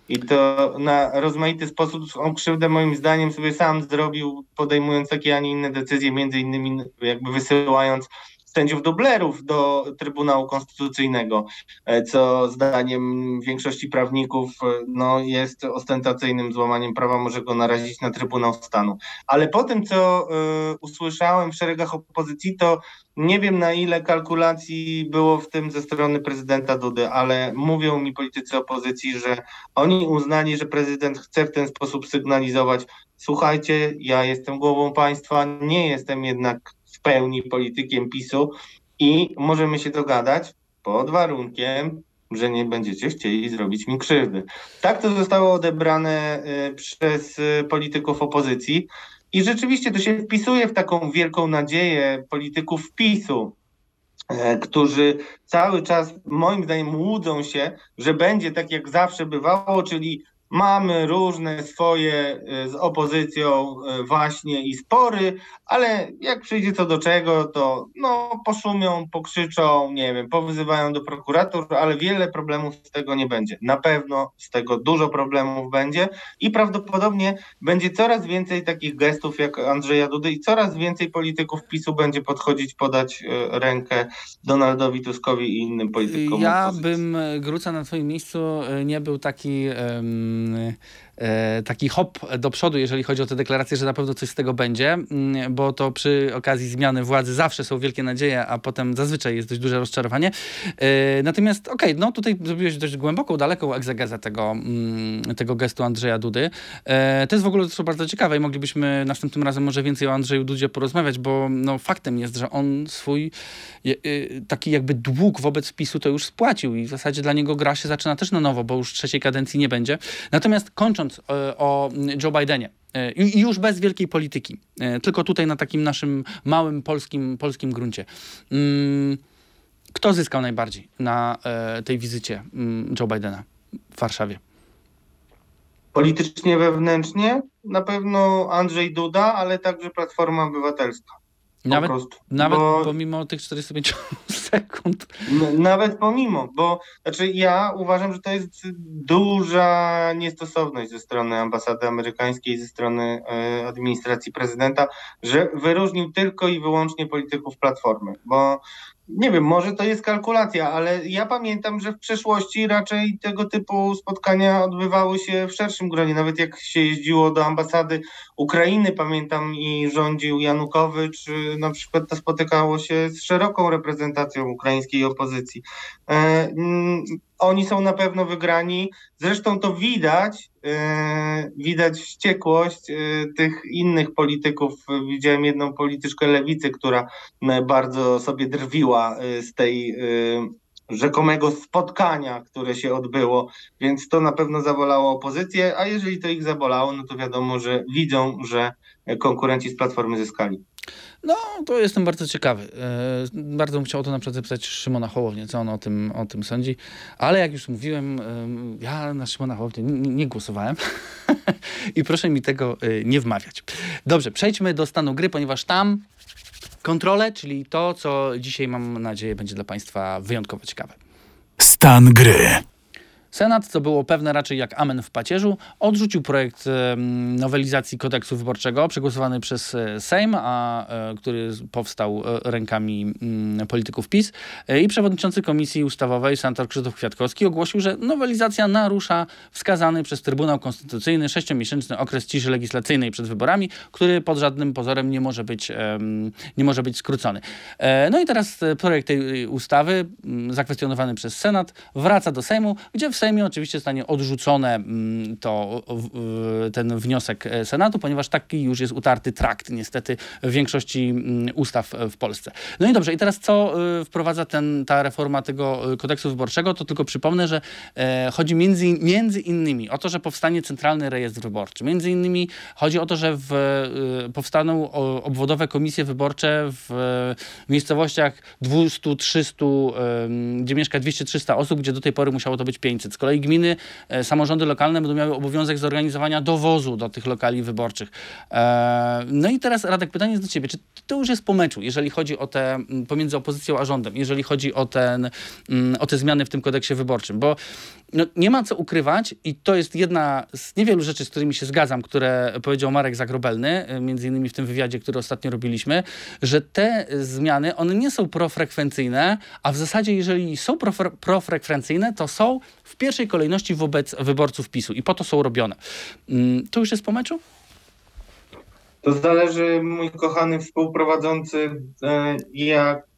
I to na rozmaity sposób on krzywdę moim zdaniem sobie sam zrobił, podejmując takie, a nie inne decyzje, między innymi jakby wysyłając sędziów dublerów do Trybunału Konstytucyjnego, e, co zdaniem większości prawników e, no, jest ostentacyjnym złamaniem prawa, może go narazić na Trybunał Stanu. Ale po tym, co y, usłyszałem w szeregach opozycji, to nie wiem na ile kalkulacji było w tym ze strony prezydenta Dudy, ale mówią mi politycy opozycji, że oni uznali, że prezydent chce w ten sposób sygnalizować: słuchajcie, ja jestem głową państwa, nie jestem jednak pełni politykiem PiSu i możemy się dogadać pod warunkiem, że nie będziecie chcieli zrobić mi krzywdy. Tak to zostało odebrane y, przez y, polityków opozycji i rzeczywiście to się wpisuje w taką wielką nadzieję polityków PiSu, e, którzy cały czas moim zdaniem łudzą się, że będzie tak jak zawsze bywało, czyli Mamy różne swoje y, z opozycją właśnie i spory, ale jak przyjdzie co do czego, to no, poszumią, pokrzyczą, nie wiem, powyzywają do prokuratur, ale wiele problemów z tego nie będzie. Na pewno z tego dużo problemów będzie i prawdopodobnie będzie coraz więcej takich gestów jak Andrzeja Dudy i coraz więcej polityków PiSu będzie podchodzić, podać y, rękę Donaldowi Tuskowi i innym politykom. Ja opozycji. bym, Gruca, na twoim miejscu nie był taki... Um E, taki hop do przodu, jeżeli chodzi o te deklaracje, że na pewno coś z tego będzie, mm, bo to przy okazji zmiany władzy zawsze są wielkie nadzieje, a potem zazwyczaj jest dość duże rozczarowanie. E, natomiast okej, okay, no tutaj zrobiłeś dość głęboką, daleką egzegezę tego, mm, tego gestu Andrzeja Dudy. E, to jest w ogóle to bardzo ciekawe i moglibyśmy następnym razem może więcej o Andrzeju Dudzie porozmawiać, bo no, faktem jest, że on swój taki jakby dług wobec PiSu to już spłacił i w zasadzie dla niego gra się zaczyna też na nowo, bo już trzeciej kadencji nie będzie. Natomiast kończąc e, o Joe Bidenie, i już bez wielkiej polityki, e, tylko tutaj na takim naszym małym polskim, polskim gruncie. Mm, kto zyskał najbardziej na tej wizycie mm, Joe Bidena w Warszawie? Politycznie, wewnętrznie na pewno Andrzej Duda, ale także Platforma Obywatelska. Nawet, nawet bo, pomimo tych 45 sekund. Nawet pomimo, bo znaczy ja uważam, że to jest duża niestosowność ze strony ambasady amerykańskiej, ze strony e, administracji prezydenta, że wyróżnił tylko i wyłącznie polityków Platformy, bo nie wiem, może to jest kalkulacja, ale ja pamiętam, że w przeszłości raczej tego typu spotkania odbywały się w szerszym gronie. Nawet jak się jeździło do ambasady Ukrainy, pamiętam, i rządził Janukowycz, na przykład to spotykało się z szeroką reprezentacją ukraińskiej opozycji. E, oni są na pewno wygrani. Zresztą to widać, e, widać wściekłość e, tych innych polityków. Widziałem jedną polityczkę lewicy, która bardzo sobie drwiła z tej rzekomego spotkania, które się odbyło, więc to na pewno zabolało opozycję, a jeżeli to ich zabolało, no to wiadomo, że widzą, że konkurenci z Platformy zyskali. No, to jestem bardzo ciekawy. E, bardzo bym chciał to na przykład zapytać Szymona Hołownię, co on o tym, o tym sądzi. Ale jak już mówiłem, ja na Szymona Hołownię nie, nie głosowałem i proszę mi tego e, nie wmawiać. Dobrze, przejdźmy do stanu gry, ponieważ tam kontrolę, czyli to, co dzisiaj mam nadzieję będzie dla Państwa wyjątkowo ciekawe. Stan gry. Senat, co było pewne raczej jak amen w pacierzu, odrzucił projekt nowelizacji kodeksu wyborczego przegłosowany przez e, Sejm, a e, który powstał e, rękami mm, polityków PiS i przewodniczący Komisji Ustawowej senator Krzysztof Kwiatkowski ogłosił, że nowelizacja narusza wskazany przez Trybunał Konstytucyjny sześciomiesięczny okres ciszy legislacyjnej przed wyborami, który pod żadnym pozorem nie może być, nie może być skrócony. No i teraz projekt tej ustawy zakwestionowany przez Senat wraca do Sejmu, gdzie w Sejmie oczywiście zostanie odrzucone mm, to, ten wniosek e, Senatu, ponieważ taki już jest utarty trakt niestety w większości mm, ustaw w Polsce. No i dobrze, i teraz co e, wprowadza ten, ta reforma tego e, kodeksu wyborczego, to tylko przypomnę, że chodzi między, między innymi o to, że powstanie centralny rejestr wyborczy. Między innymi chodzi o to, że w, powstaną obwodowe komisje wyborcze w miejscowościach 200-300, gdzie mieszka 200-300 osób, gdzie do tej pory musiało to być 500. Z kolei gminy, e, samorządy lokalne będą miały obowiązek zorganizowania dowozu do tych lokali wyborczych. E, no i teraz Radek, pytanie jest do ciebie. Czy to już jest po meczu, jeżeli chodzi o te, pomiędzy opozycją a rządem, jeżeli chodzi o, ten, o te zmiany w tym kodeksie wyborczym? Bo no, nie ma co ukrywać i to jest jedna z niewielu rzeczy, z którymi się zgadzam, które powiedział Marek Zagrobelny, e, między innymi w tym wywiadzie, który ostatnio robiliśmy, że te zmiany, one nie są profrekwencyjne, a w zasadzie jeżeli są profrekwencyjne, to są w pierwszej kolejności wobec wyborców PiSu i po to są robione. Mm, to już jest po meczu? To zależy, mój kochany współprowadzący, e,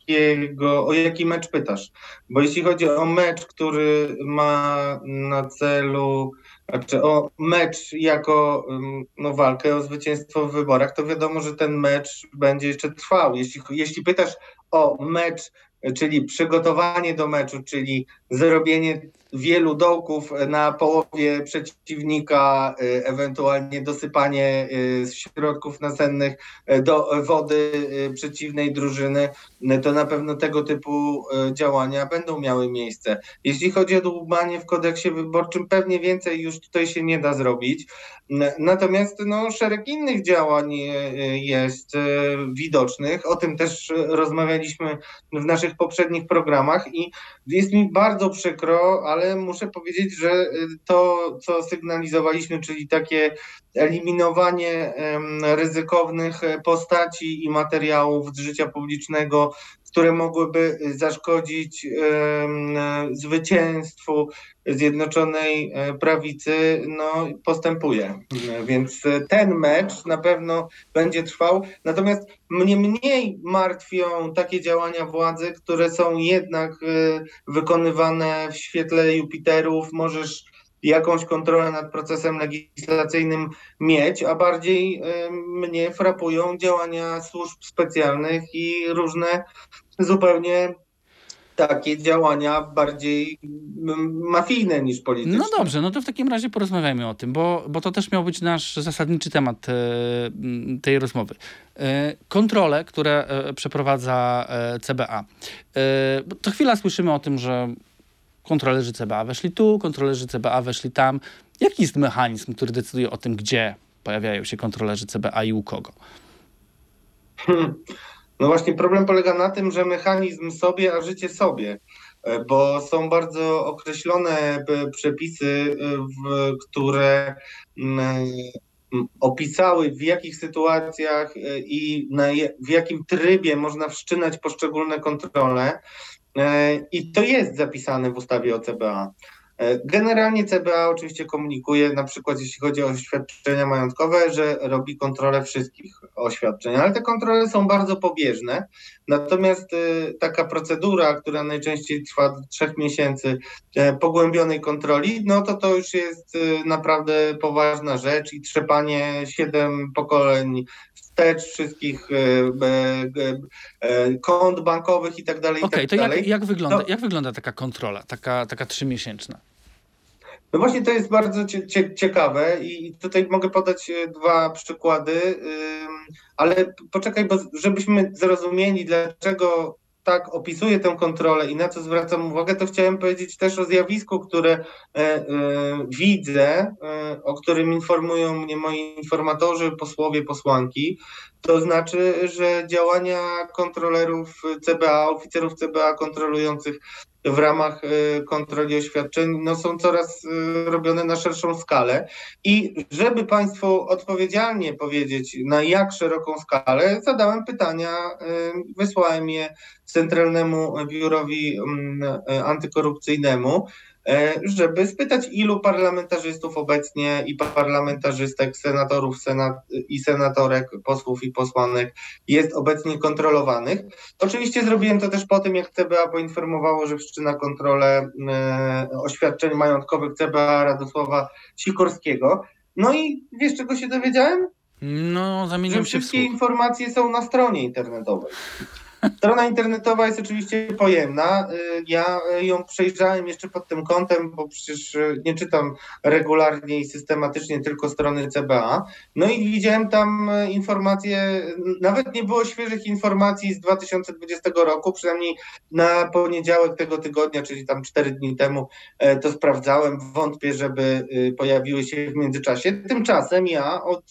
jakiego, o jaki mecz pytasz. Bo jeśli chodzi o mecz, który ma na celu, znaczy o mecz jako mm, no, walkę o zwycięstwo w wyborach, to wiadomo, że ten mecz będzie jeszcze trwał. Jeśli, jeśli pytasz o mecz czyli przygotowanie do meczu, czyli zrobienie wielu dołków na połowie przeciwnika, y, ewentualnie dosypanie y, środków nasennych do wody przeciwnej drużyny, to na pewno tego typu działania będą miały miejsce. Jeśli chodzi o dłubanie w kodeksie wyborczym, pewnie więcej już tutaj się nie da zrobić. Natomiast no, szereg innych działań jest widocznych. O tym też rozmawialiśmy w naszych poprzednich programach i jest mi bardzo przykro, ale muszę powiedzieć, że y, to, co sygnalizowaliśmy, czyli takie eliminowanie ryzykownych postaci i materiałów z życia publicznego, które mogłyby zaszkodzić zwycięstwu Zjednoczonej e, Prawicy, no, postępuje. Więc ten mecz na pewno będzie trwał. Natomiast mnie mniej martwią takie działania władzy, które są jednak e, wykonywane w świetle Jupiterów. Możesz jakąś kontrolę nad procesem legislacyjnym mieć, a bardziej mnie frapują działania służb specjalnych i różne zupełnie takie działania bardziej mafijne niż polityczne. No dobrze, no to w takim razie porozmawiajmy o tym, bo, bo to też miał być nasz zasadniczy temat e, tej rozmowy. Kontrole, które przeprowadza CBA. To chwila słyszymy o tym, że kontrolerzy CBA weszli tu, kontrolerzy CBA weszli tam. Jaki jest mechanizm, który decyduje o tym, gdzie pojawiają się kontrolerzy CBA i u kogo? Hmm. No właśnie problem polega na tym, że mechanizm sobie, a życie sobie, e, bo są bardzo określone e, przepisy, e, które opisały w jakich sytuacjach i w jakim trybie można wszczynać poszczególne kontrole. I to jest zapisane w ustawie o CBA. E, generalnie CBA oczywiście komunikuje, na przykład jeśli chodzi o oświadczenia majątkowe, że robi kontrolę wszystkich oświadczeń, ale te kontrole są bardzo pobieżne. Natomiast e, taka procedura, która najczęściej trwa trzech miesięcy e, pogłębionej kontroli, no to to już jest naprawdę poważna rzecz i trzepanie siedem pokoleń wstecz wszystkich kont bankowych i tak dalej. Okej, tak to jak, jak, wygląda, no. jak wygląda taka kontrola, taka, taka trzymiesięczna? No właśnie to jest bardzo ciekawe i tutaj mogę podać e, dwa przykłady, ale poczekaj, bo żebyśmy zrozumieli, dlaczego tak opisuję tę kontrolę i na co zwracam uwagę, to chciałem powiedzieć też o zjawisku, które e, e, widzę, e, o którym informują mnie moi informatorzy, posłowie, posłanki. To znaczy, że działania kontrolerów CBA, oficerów CBA kontrolujących w ramach y, kontroli oświadczeń no, są coraz y, robione na szerszą skalę. I żeby Państwu odpowiedzialnie powiedzieć, na jak szeroką skalę, zadałem pytania, y, wysłałem je Centralnemu Biurowi mm, Antykorupcyjnemu. E, żeby spytać, ilu parlamentarzystów obecnie i parlamentarzystek, senatorów senat i senatorek, posłów i posłanek jest obecnie kontrolowanych. Oczywiście zrobiłem to też po tym, jak CBA poinformowało, że wszczyna kontrolę e, oświadczeń majątkowych CBA Radosława Sikorskiego. No i wiesz, czego się dowiedziałem? No, zamieniam że się wszystkie informacje są na stronie internetowej. Strona internetowa jest oczywiście pojemna. Y, ja ją przejrzałem jeszcze pod tym kątem, bo przecież y, nie czytam regularnie i systematycznie tylko strony CBA. No i widziałem tam y, informacje, nawet nie było świeżych informacji z 2020 roku, przynajmniej na poniedziałek tego tygodnia, czyli tam cztery dni temu to sprawdzałem. Wątpię, żeby pojawiły się w międzyczasie. Tymczasem ja od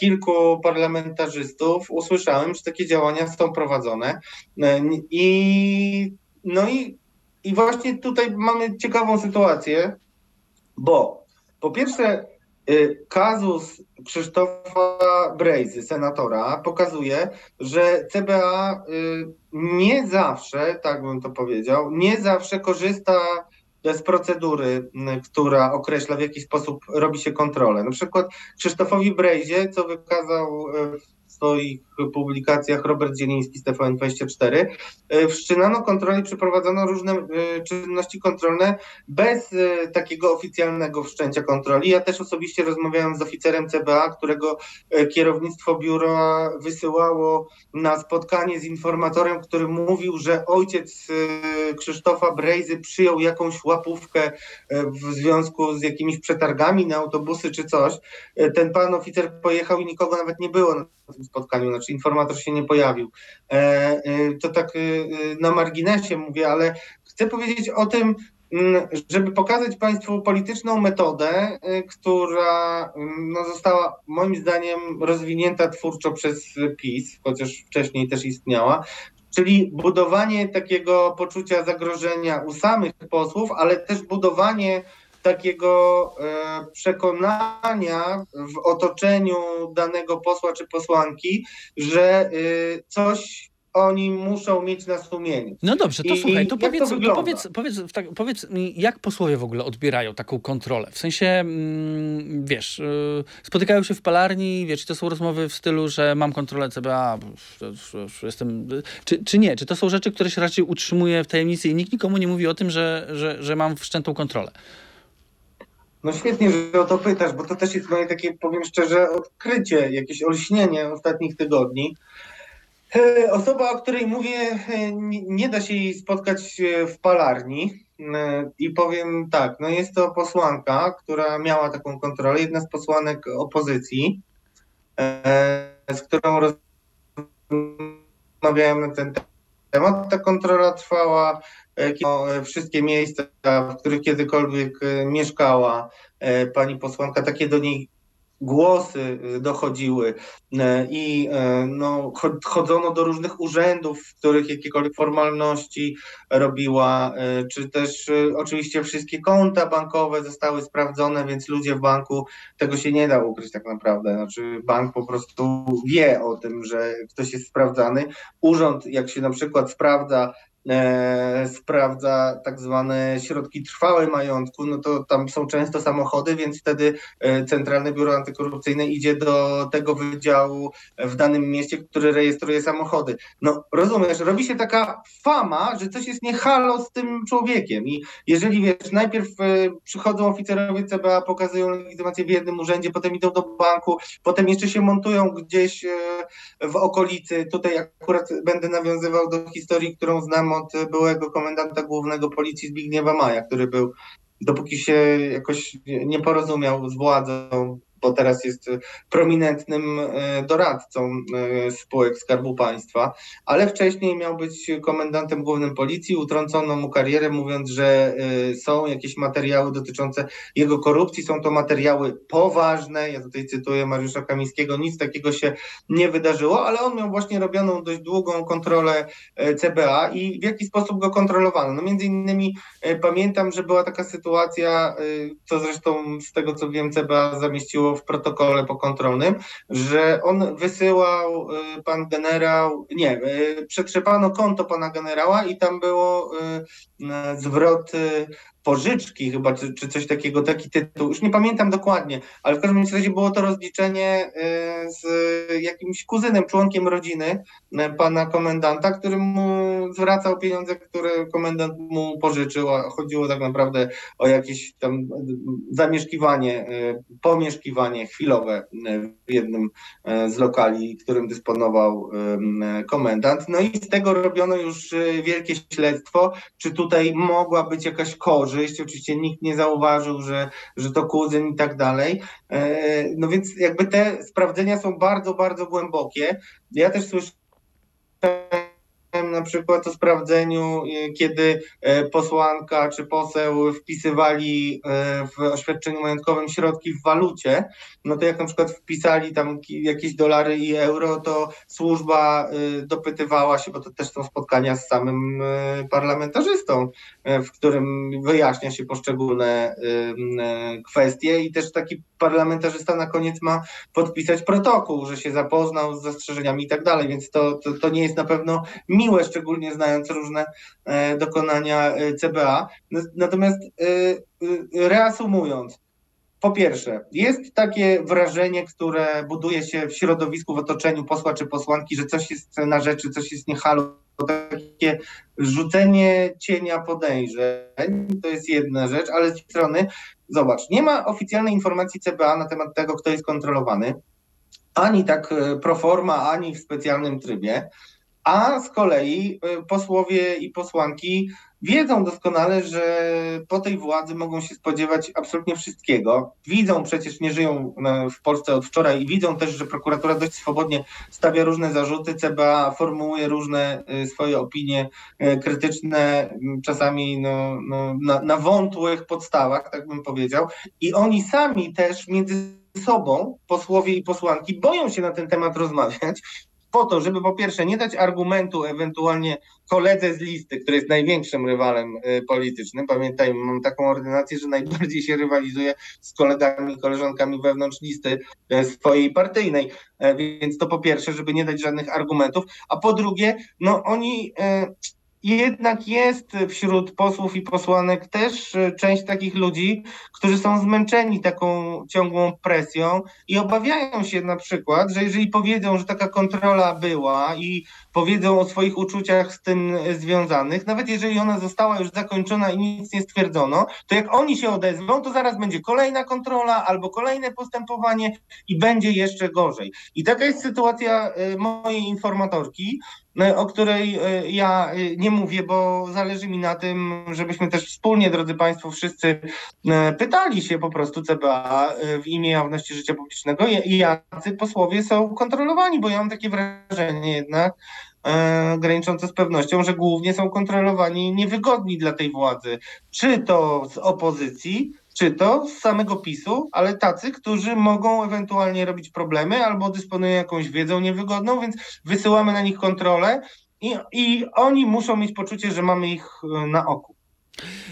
kilku parlamentarzystów usłyszałem, że takie działania są prowadzone I, no i, i właśnie tutaj mamy ciekawą sytuację, bo po pierwsze y, kazus Krzysztofa Brejzy, senatora, pokazuje, że CBA y, nie zawsze, tak bym to powiedział, nie zawsze korzysta z procedury, która określa, w jaki sposób robi się kontrolę. Na przykład Krzysztofowi Brejzie, co wykazał e, swoich publikacjach Robert Zieliński z TVN24, e, wszczynano kontroli, przeprowadzono różne e, czynności kontrolne bez takiego oficjalnego wszczęcia kontroli. Ja też osobiście rozmawiałem z oficerem CBA, którego kierownictwo biura wysyłało na spotkanie z informatorem, który mówił, że ojciec Krzysztofa Brejzy przyjął jakąś łapówkę e, w związku z jakimiś przetargami na autobusy czy coś. E, ten pan oficer pojechał i nikogo nawet nie było na tym spotkaniu, znaczy informator się nie pojawił. E, to tak na marginesie mówię, ale chcę powiedzieć o tym, mm, żeby pokazać Państwu polityczną metodę, która mm, no, została moim zdaniem rozwinięta twórczo przez PiS, chociaż wcześniej też istniała, czyli budowanie takiego poczucia zagrożenia u samych posłów, ale też budowanie takiego e, przekonania w otoczeniu danego posła czy posłanki, że e, coś oni muszą mieć na sumieniu. No dobrze, to I, słuchaj, to, powiedz, to, to powiedz, powiedz, tak, powiedz mi, jak posłowie w ogóle odbierają taką kontrolę? W sensie, mm, wiesz, yy, spotykają się w palarni, wiesz, to są rozmowy w stylu, że mam kontrolę CBA, jestem, czy, czy nie? Czy to są rzeczy, które się raczej utrzymuje w tajemnicy i nikt nikomu nie mówi o tym, że, że, że mam wszczętą kontrolę? No świetnie, że o to pytasz, bo to też jest moje takie, powiem szczerze, odkrycie, jakieś olśnienie ostatnich tygodni. E, osoba, o której mówię, e, nie da się jej spotkać e, w palarni. I powiem tak, no jest to posłanka, która miała taką kontrolę, jedna z posłanek opozycji, z którą rozmawiałem na ten temat. Ta kontrola trwała wszystkie miejsca, w których kiedykolwiek mieszkała pani posłanka, takie do niej głosy dochodziły i no, chodzono do różnych urzędów, w których jakiekolwiek formalności robiła, czy też oczywiście wszystkie konta bankowe zostały sprawdzone, więc ludzie w banku, tego się nie da ukryć tak naprawdę. Znaczy bank po prostu wie o tym, że ktoś jest sprawdzany. Urząd, jak się na przykład sprawdza e, sprawdza tak zwane środki trwałe majątku, no to tam są często samochody, więc wtedy e, Centralne Biuro Antykorupcyjne idzie do tego wydziału w danym mieście, który rejestruje samochody. No rozumiesz, robi się taka fama, że coś jest niehalo z tym człowiekiem i jeżeli wiesz, najpierw e, przychodzą oficerowie CBA, pokazują legitymację w jednym urzędzie, potem idą do banku, potem jeszcze się montują gdzieś e, w okolicy, tutaj akurat będę nawiązywał do historii, którą znam od byłego komendanta głównego policji Zbigniewa Maja, który był, dopóki się jakoś nie porozumiał z władzą, bo teraz jest prominentnym doradcą spółek Skarbu Państwa, ale wcześniej miał być komendantem głównym policji. Utrącono mu karierę, mówiąc, że są jakieś materiały dotyczące jego korupcji. Są to materiały poważne. Ja tutaj cytuję Mariusza Kamińskiego, nic takiego się nie wydarzyło, ale on miał właśnie robioną dość długą kontrolę CBA i w jaki sposób go kontrolowano. No między innymi pamiętam, że była taka sytuacja, co zresztą z tego co wiem CBA zamieściło w protokole pokontrolnym, że on wysyłał pan generał, nie, przetrzepano konto pana generała i tam było zwrot pożyczki chyba, czy, czy coś takiego, taki tytuł, już nie pamiętam dokładnie, ale w każdym razie było to rozliczenie y, z jakimś kuzynem, członkiem rodziny y, pana komendanta, który mu zwracał pieniądze, które komendant mu pożyczył, a chodziło tak naprawdę o jakieś tam zamieszkiwanie, y, pomieszkiwanie chwilowe w jednym z lokali, którym dysponował komendant. No i z tego robiono już wielkie śledztwo, czy tutaj mogła być jakaś korzyść, korzyść. Oczywiście nikt nie zauważył, że, że to kuzyn i tak dalej. E, no więc jakby te sprawdzenia są bardzo, bardzo głębokie. Ja też słyszałem na przykład o sprawdzeniu, e, kiedy e, posłanka czy poseł wpisywali w oświadczeniu majątkowym środki w walucie, no to jak na przykład wpisali tam jakieś dolary i euro, to służba dopytywała się, bo to też są spotkania z samym parlamentarzystą, w którym wyjaśnia się poszczególne kwestie i też taki parlamentarzysta na koniec ma podpisać protokół, że się zapoznał z zastrzeżeniami i tak dalej, więc to, to, to nie jest na pewno miłe, szczególnie znając różne e, dokonania e, CBA. Natomiast e, reasumując, po pierwsze, jest takie wrażenie, które buduje się w środowisku, w otoczeniu posła czy posłanki, że coś jest na rzeczy, coś jest niehalo, takie rzucenie cienia podejrzeń, to jest jedna rzecz, ale z drugiej strony, zobacz, nie ma oficjalnej informacji CBA na temat tego, kto jest kontrolowany, ani tak pro forma, ani w specjalnym trybie a z kolei y, posłowie i posłanki wiedzą doskonale, że po tej władzy mogą się spodziewać absolutnie wszystkiego. Widzą przecież, nie żyją e, w Polsce od wczoraj i widzą też, że prokuratura dość swobodnie stawia różne zarzuty, CBA formułuje różne e, swoje opinie e, krytyczne, czasami no, no, na, na wątłych podstawach, tak bym powiedział. I oni sami też między sobą, posłowie i posłanki, boją się na ten temat rozmawiać, po to, żeby po pierwsze nie dać argumentu ewentualnie koledze z listy, który jest największym rywalem y, politycznym. Pamiętajmy, mam taką ordynację, że najbardziej się rywalizuje z kolegami, koleżankami wewnątrz listy y, swojej partyjnej. E, więc to po pierwsze, żeby nie dać żadnych argumentów, a po drugie, no oni y, jednak jest wśród posłów i posłanek też e, część takich ludzi, którzy są zmęczeni taką ciągłą presją i obawiają się na przykład, że jeżeli powiedzą, że taka kontrola była i powiedzą o swoich uczuciach z tym związanych, nawet jeżeli ona została już zakończona i nic nie stwierdzono, to jak oni się odezwą, to zaraz będzie kolejna kontrola albo kolejne postępowanie i będzie jeszcze gorzej. I taka jest sytuacja e, mojej informatorki, e, o której e, ja nie mówię, bo zależy mi na tym, żebyśmy też wspólnie, drodzy Państwo, wszyscy pytali się po prostu CBA w imię jawności życia publicznego, jacy posłowie są kontrolowani, bo ja mam takie wrażenie jednak, e, graniczące z pewnością, że głównie są kontrolowani niewygodni dla tej władzy. Czy to z opozycji, czy to z samego PiSu, ale tacy, którzy mogą ewentualnie robić problemy albo dysponują jakąś wiedzą niewygodną, więc wysyłamy na nich kontrolę i, i oni muszą mieć poczucie, że mamy ich e, na oku.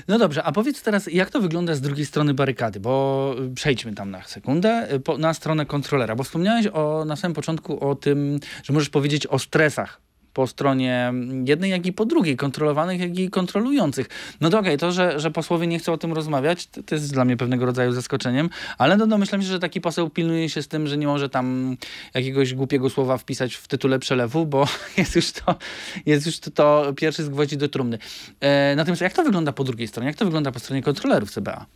No dobrze, a powiedz teraz, jak to wygląda z drugiej strony barykady, bo przejdźmy tam na sekundę, na stronę kontrolera, bo wspomniałeś o, na samym początku o tym, że możesz powiedzieć o stresach po stronie jednej, jak i po drugiej, kontrolowanych, jak i kontrolujących. No okay, to, że, że posłowie nie chcą o tym rozmawiać, to, to, jest dla mnie pewnego rodzaju zaskoczeniem, ale no domyślam się, że taki poseł pilnuje się z tym, że nie może tam jakiegoś głupiego słowa wpisać w tytule przelewu, bo jest już to, jest już to, to pierwszy z gwoździ do trumny. E, natomiast jak to wygląda po drugiej stronie? Jak to wygląda po stronie kontrolerów CBA?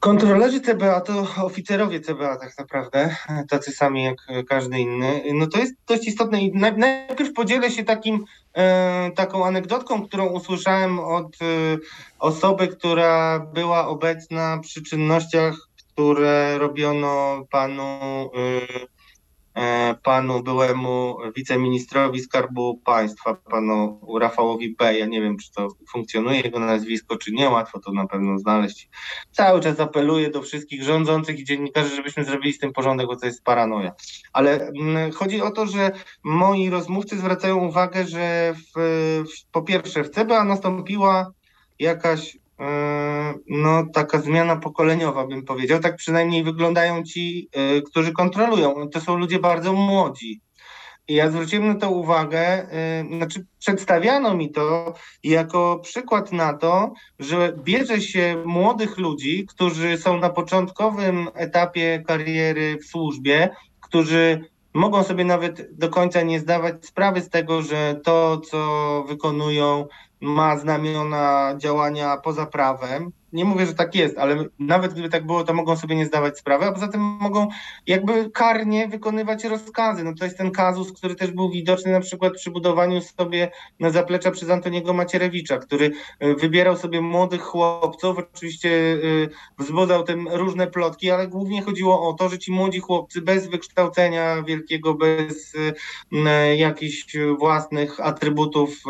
Kontrolerzy CBA to oficerowie CBA tak naprawdę, tacy sami jak każdy inny. No to jest dość istotne i najpierw podzielę się takim, e, taką anegdotką, którą usłyszałem od e, osoby, która była obecna przy czynnościach które robiono panu E, panu byłemu wiceministrowi Skarbu Państwa, panu Rafałowi B. Ja nie wiem, czy to funkcjonuje jego nazwisko, czy nie, łatwo to na pewno znaleźć. Cały czas apeluję do wszystkich rządzących i dziennikarzy, żebyśmy zrobili z tym porządek, bo to jest paranoja. Ale mm, chodzi o to, że moi rozmówcy zwracają uwagę, że w, w, po pierwsze w CBA nastąpiła jakaś E, no, taka zmiana pokoleniowa, bym powiedział. Tak przynajmniej wyglądają ci, e, którzy kontrolują. To są ludzie bardzo młodzi. I ja zwróciłem na to uwagę, e, znaczy przedstawiano mi to jako przykład na to, że bierze się młodych ludzi, którzy są na początkowym etapie kariery w służbie, którzy mogą sobie nawet do końca nie zdawać sprawy z tego, że to, co wykonują, ma znamiona działania poza prawem. Nie mówię, że tak jest, ale nawet gdyby tak było, to mogą sobie nie zdawać sprawy, a poza tym mogą jakby karnie wykonywać rozkazy. No to jest ten kazus, który też był widoczny na przykład przy budowaniu sobie na zaplecza przez Antoniego Macierewicza, który e, wybierał sobie młodych chłopców, oczywiście e, wzbudzał tym różne plotki, ale głównie chodziło o to, że ci młodzi chłopcy bez wykształcenia wielkiego, bez e, jakichś własnych atrybutów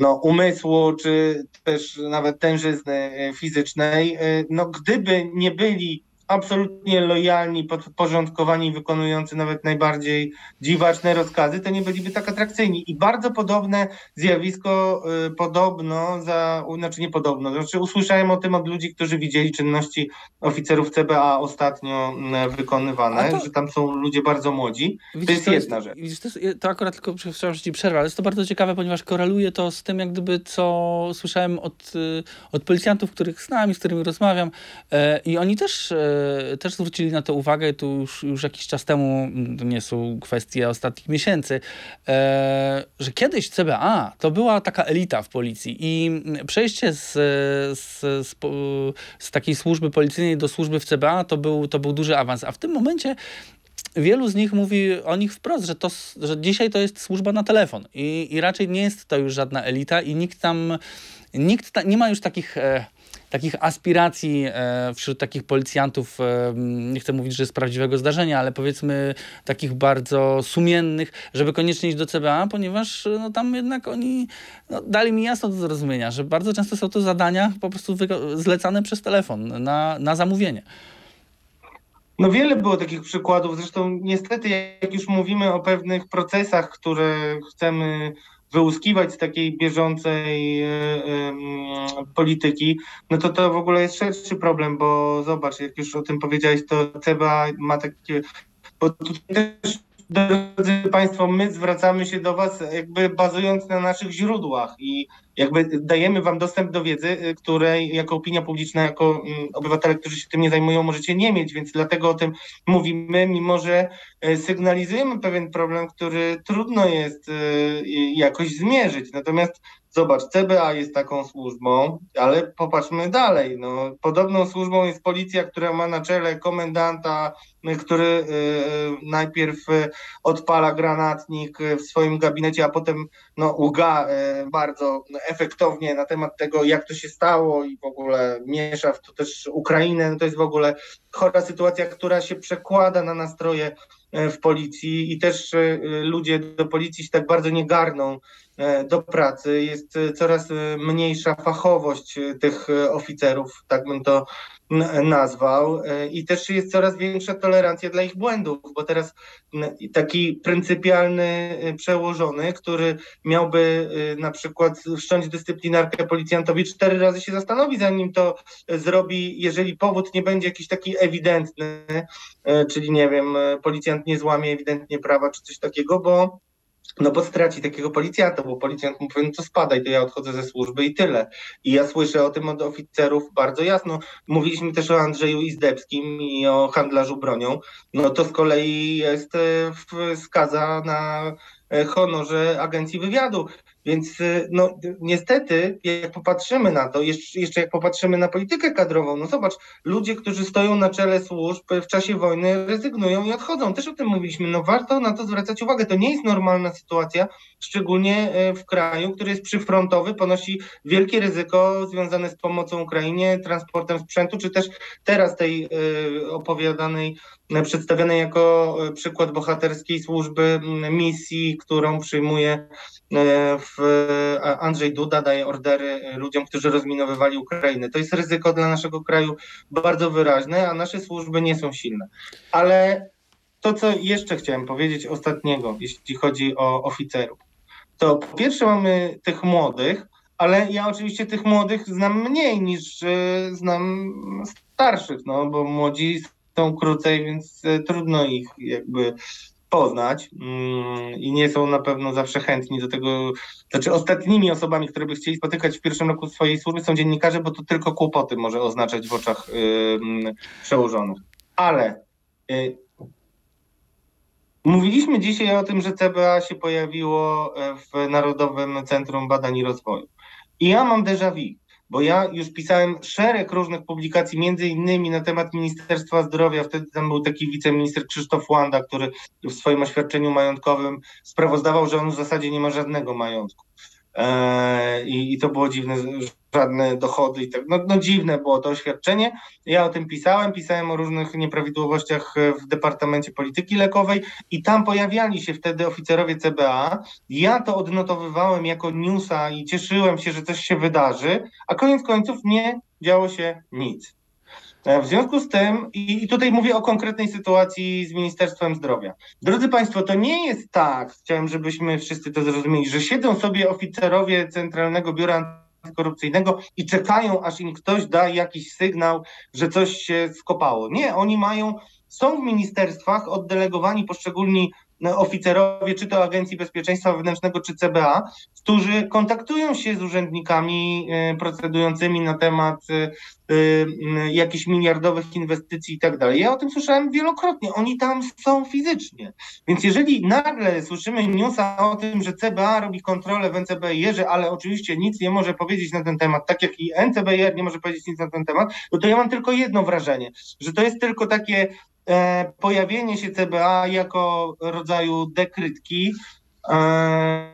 no, umysłu, czy też nawet tężyzny fizycznej, no gdyby nie byli absolutnie lojalni, podporządkowani, wykonujący nawet najbardziej dziwaczne rozkazy, to nie byliby tak atrakcyjni. I bardzo podobne zjawisko y, podobno, za, znaczy nie podobno, znaczy usłyszałem o tym od ludzi, którzy widzieli czynności oficerów CBA ostatnio y, wykonywane, to, że tam są ludzie bardzo młodzi. Widzisz, to jest to jedna rzecz. Widzisz, to, jest, to akurat tylko przepraszam, że ci przerwę, ale jest to bardzo ciekawe, ponieważ koreluje to z tym, jak gdyby co słyszałem od, y, od policjantów, których znam i z którymi rozmawiam e, i oni też e, też zwrócili na to uwagę, tu już, już jakiś czas temu, mm, to nie są kwestie ostatnich miesięcy, e, że kiedyś CBA to była taka elita w policji i przejście z, z, z, z takiej służby policyjnej do służby w CBA to był, to był duży awans, a w tym momencie wielu z nich mówi o nich wprost, że, to, że dzisiaj to jest służba na telefon i, i raczej nie jest to już żadna elita i nikt tam, nikt ta, nie ma już takich... E, takich aspiracji e, wśród takich policjantów, e, nie chcę mówić, że z prawdziwego zdarzenia, ale powiedzmy takich bardzo sumiennych, żeby koniecznie iść do CBA, ponieważ no, tam jednak oni no, dali mi jasno do zrozumienia, że bardzo często są to zadania po prostu zlecane przez telefon na, na zamówienie. No wiele było takich przykładów, zresztą niestety jak już mówimy o pewnych procesach, które chcemy wyłuskiwać z takiej bieżącej e, polityki, no to to w ogóle jest szerszy problem, bo zobacz, jak już o tym powiedziałeś, to CBA ma takie, bo tutaj też drodzy Państwo, my zwracamy się do Was jakby bazując na naszych źródłach i jakby dajemy Wam dostęp do wiedzy, y, której jako opinia publiczna, jako mm, obywatele, którzy się tym nie zajmują, możecie nie mieć, więc dlatego o tym mówimy, mimo że y, sygnalizujemy pewien problem, który trudno jest y, jakoś zmierzyć. Natomiast Zobacz, CBA jest taką służbą, ale popatrzmy dalej. No, podobną służbą jest policja, która ma na czele komendanta, który y, y, najpierw odpala granatnik w swoim gabinecie, a potem no, uga y, bardzo efektownie na temat tego, jak to się stało i w ogóle miesza w to też Ukrainę. No, to jest w ogóle chora sytuacja, która się przekłada na nastroje w policji i też ludzie do policji się tak bardzo nie garną do pracy, jest e, coraz e, mniejsza fachowość tych oficerów, tak bym to nazwał, i też jest coraz większa tolerancja dla ich błędów, bo teraz taki pryncypialny przełożony, który miałby na przykład wszcząć dyscyplinarkę policjantowi, cztery razy się zastanowi, zanim to zrobi, jeżeli powód nie będzie jakiś taki ewidentny, czyli nie wiem, policjant nie złamie ewidentnie prawa czy coś takiego, bo no bo straci takiego policjanta, bo policjant mu powie, no to spadaj, to ja odchodzę ze służby i tyle. I ja słyszę o tym od oficerów bardzo jasno. Mówiliśmy też o Andrzeju Izdebskim i o handlarzu bronią. No to z kolei jest e, skaza na e, honorze agencji wywiadu. Więc y, no, niestety, jak popatrzymy na to, jeszcze, jak popatrzymy na politykę kadrową, no zobacz, ludzie, którzy stoją na czele służb w czasie wojny rezygnują i odchodzą. Też o tym mówiliśmy. No warto na to zwracać uwagę. To nie jest normalna sytuacja, szczególnie e, w kraju, który jest przyfrontowy, ponosi wielkie ryzyko związane z pomocą Ukrainie, transportem sprzętu, czy też teraz tej e, opowiadanej E, przedstawiane jako e, przykład bohaterskiej służby misji, którą przyjmuje e, Andrzej Duda, daje ordery ludziom, którzy rozminowywali Ukrainę. To jest ryzyko dla naszego kraju bardzo wyraźne, a nasze służby nie są silne. Ale to, co jeszcze chciałem powiedzieć ostatniego, jeśli chodzi o oficerów, to po pierwsze mamy tych młodych, ale ja oczywiście tych młodych znam mniej niż znam starszych, no bo młodzi są krócej, więc e, trudno ich jakby poznać mm, i nie są na pewno zawsze chętni do tego. Znaczy, ostatnimi osobami, które by chcieli spotykać w pierwszym roku swojej służby są dziennikarze, bo to tylko kłopoty może oznaczać w oczach przełożonych. Ale y, mówiliśmy dzisiaj o tym, że CBA się pojawiło e, w Narodowym Centrum Badań i Rozwoju. I ja mam déjà vu bo ja już pisałem szereg różnych publikacji, między innymi na temat Ministerstwa Zdrowia. Wtedy tam był taki wiceminister Krzysztof Łanda, który w swoim oświadczeniu majątkowym sprawozdawał, że on w zasadzie nie ma żadnego majątku. Eee, I, I, to było dziwne, żadne dochody i tak. No, no dziwne było to oświadczenie. Ja o tym pisałem, pisałem o różnych nieprawidłowościach w Departamencie Polityki Lekowej i tam pojawiali się wtedy oficerowie CBA. Ja to odnotowywałem jako newsa i cieszyłem się, że coś się wydarzy, a koniec końców nie działo się nic. E, w związku z tym, i tutaj mówię o konkretnej sytuacji z Ministerstwem Zdrowia. Drodzy Państwo, to nie jest tak, chciałem, żebyśmy wszyscy to zrozumieli, że siedzą sobie oficerowie Centralnego Biura Antykorupcyjnego i czekają, aż im ktoś da jakiś sygnał, że coś się skopało. Nie, oni mają, są w ministerstwach oddelegowani poszczególni oficerowie, czy to Agencji Bezpieczeństwa Wewnętrznego, czy CBA, którzy kontaktują się z urzędnikami e, procedującymi na temat e, e, jakichś miliardowych inwestycji i tak dalej. Ja o tym słyszałem wielokrotnie. Oni tam są fizycznie. Więc jeżeli nagle słyszymy newsa o tym, że CBA robi kontrolę w NCBR, ale oczywiście nic nie może powiedzieć na ten temat, tak jak i NCBR nie może powiedzieć nic na ten temat, no to ja mam tylko jedno wrażenie, że to jest tylko takie pojawienie się CBA jako rodzaju dekrytki, e,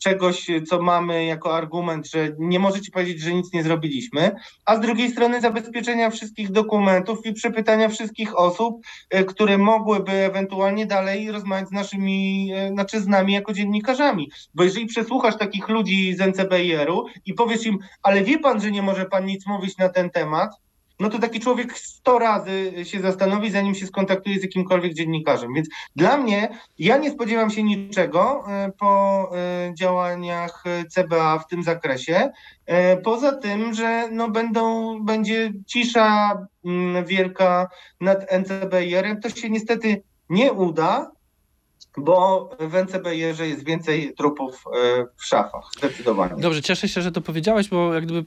czegoś, co mamy jako argument, że nie możecie powiedzieć, że nic nie zrobiliśmy, a z drugiej strony zabezpieczenia wszystkich dokumentów i przepytania wszystkich osób, e, które mogłyby ewentualnie dalej rozmawiać z naszymi, znaczy z nami jako dziennikarzami. Bo jeżeli przesłuchasz takich ludzi z NCBR-u i powiesz im, ale wie pan, że nie może pan nic mówić na ten temat, no to taki człowiek 100 razy się zastanowi, zanim się skontaktuje z jakimkolwiek dziennikarzem. Więc dla mnie, ja nie spodziewam się niczego e, po e, działaniach CBA w tym zakresie. E, poza tym, że no będą, będzie cisza mm, wielka nad NCBR-em, to się niestety nie uda, bo w NCBR jest więcej trupów w szafach, zdecydowanie. Dobrze, cieszę się, że to powiedziałeś, bo jak gdyby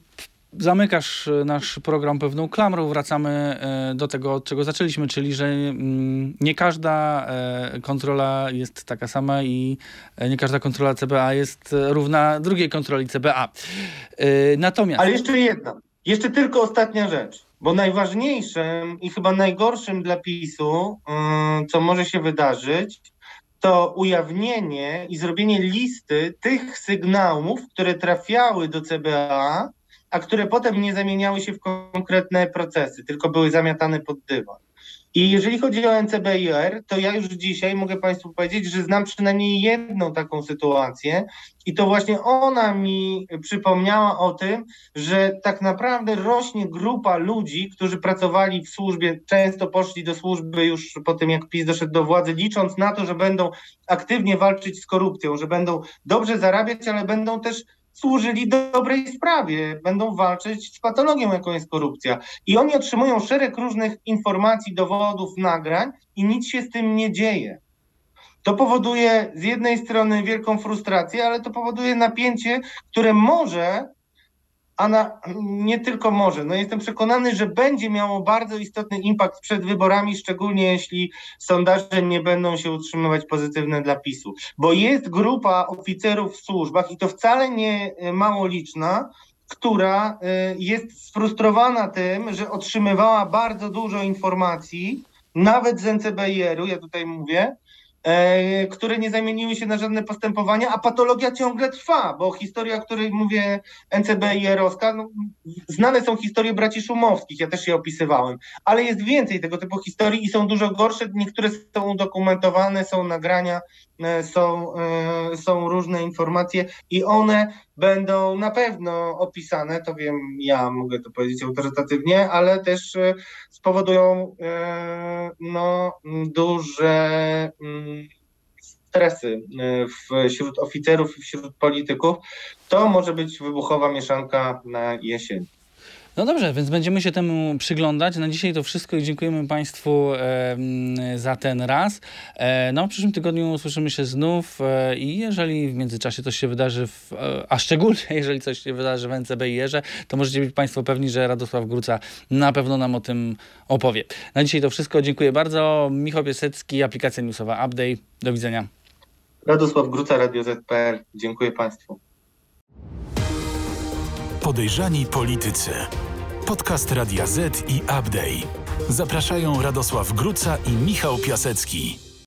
zamykasz e, nasz program pewną klamrą. Wracamy e, do tego, od czego zaczęliśmy, czyli że mm, nie każda e, kontrola jest taka sama i nie każda kontrola CBA jest równa drugiej kontroli CBA. Natomiast... Ale jeszcze jedna, jeszcze tylko ostatnia rzecz, bo najważniejszym i chyba najgorszym dla PiSu, co może się wydarzyć, to ujawnienie i zrobienie listy tych sygnałów, które trafiały do CBA a które potem nie zamieniały się w konkretne procesy, tylko były zamiatane pod dywan. I jeżeli chodzi o NCBIR, to ja już dzisiaj mogę Państwu powiedzieć, że znam przynajmniej jedną taką sytuację i to właśnie ona mi przypomniała o tym, że tak naprawdę rośnie grupa ludzi, którzy pracowali w służbie, często poszli do służby już po tym, jak PiS doszedł do władzy, licząc na to, że będą aktywnie walczyć z korupcją, że będą dobrze zarabiać, ale będą też służyli dobrej sprawie, będą walczyć z patologią, jaką jest korupcja. I oni otrzymują szereg różnych informacji, dowodów, nagrań i nic się z tym nie dzieje. To powoduje z jednej strony wielką frustrację, ale to powoduje napięcie, które może a na, nie tylko może. No jestem przekonany, że będzie miało bardzo istotny impact przed wyborami, szczególnie jeśli sondaże nie będą się utrzymywać pozytywne dla PiSu. Bo jest grupa oficerów w służbach i to wcale nie e, mało liczna, która e, jest sfrustrowana tym, że otrzymywała bardzo dużo informacji, nawet z NCBR-u, ja tutaj mówię, które nie zamieniły się na żadne postępowania, a patologia ciągle trwa, bo historia, o której mówię, NCBR-owska, no, znane są historie braci Szumowskich, ja też je opisywałem, ale jest więcej tego typu historii i są dużo gorsze, niektóre są udokumentowane, są nagrania, e, są, e, są różne informacje i one będą na pewno opisane, to wiem, ja mogę to powiedzieć autorytatywnie, ale też e, spowodują e, no, duże mm, stresy e, wśród oficerów i wśród polityków. To może być wybuchowa mieszanka na jesień. No dobrze, więc będziemy się temu przyglądać. Na dzisiaj to wszystko i dziękujemy Państwu e, za ten raz. E, no, w przyszłym tygodniu usłyszymy się znów e, i jeżeli w międzyczasie coś się wydarzy, w, e, a szczególnie jeżeli coś się wydarzy w NCB i Jerze, to możecie być Państwo pewni, że Radosław Gruca na pewno nam o tym opowie. Na dzisiaj to wszystko. Dziękuję bardzo. Michał Piasecki, aplikacja newsowa Update. Do widzenia. Radosław Gruca, Radio ZPR. Dziękuję Państwu. Podejrzani politycy. Podcast Radia Z i Update. Zapraszają Radosław Gruca i Michał Piasecki.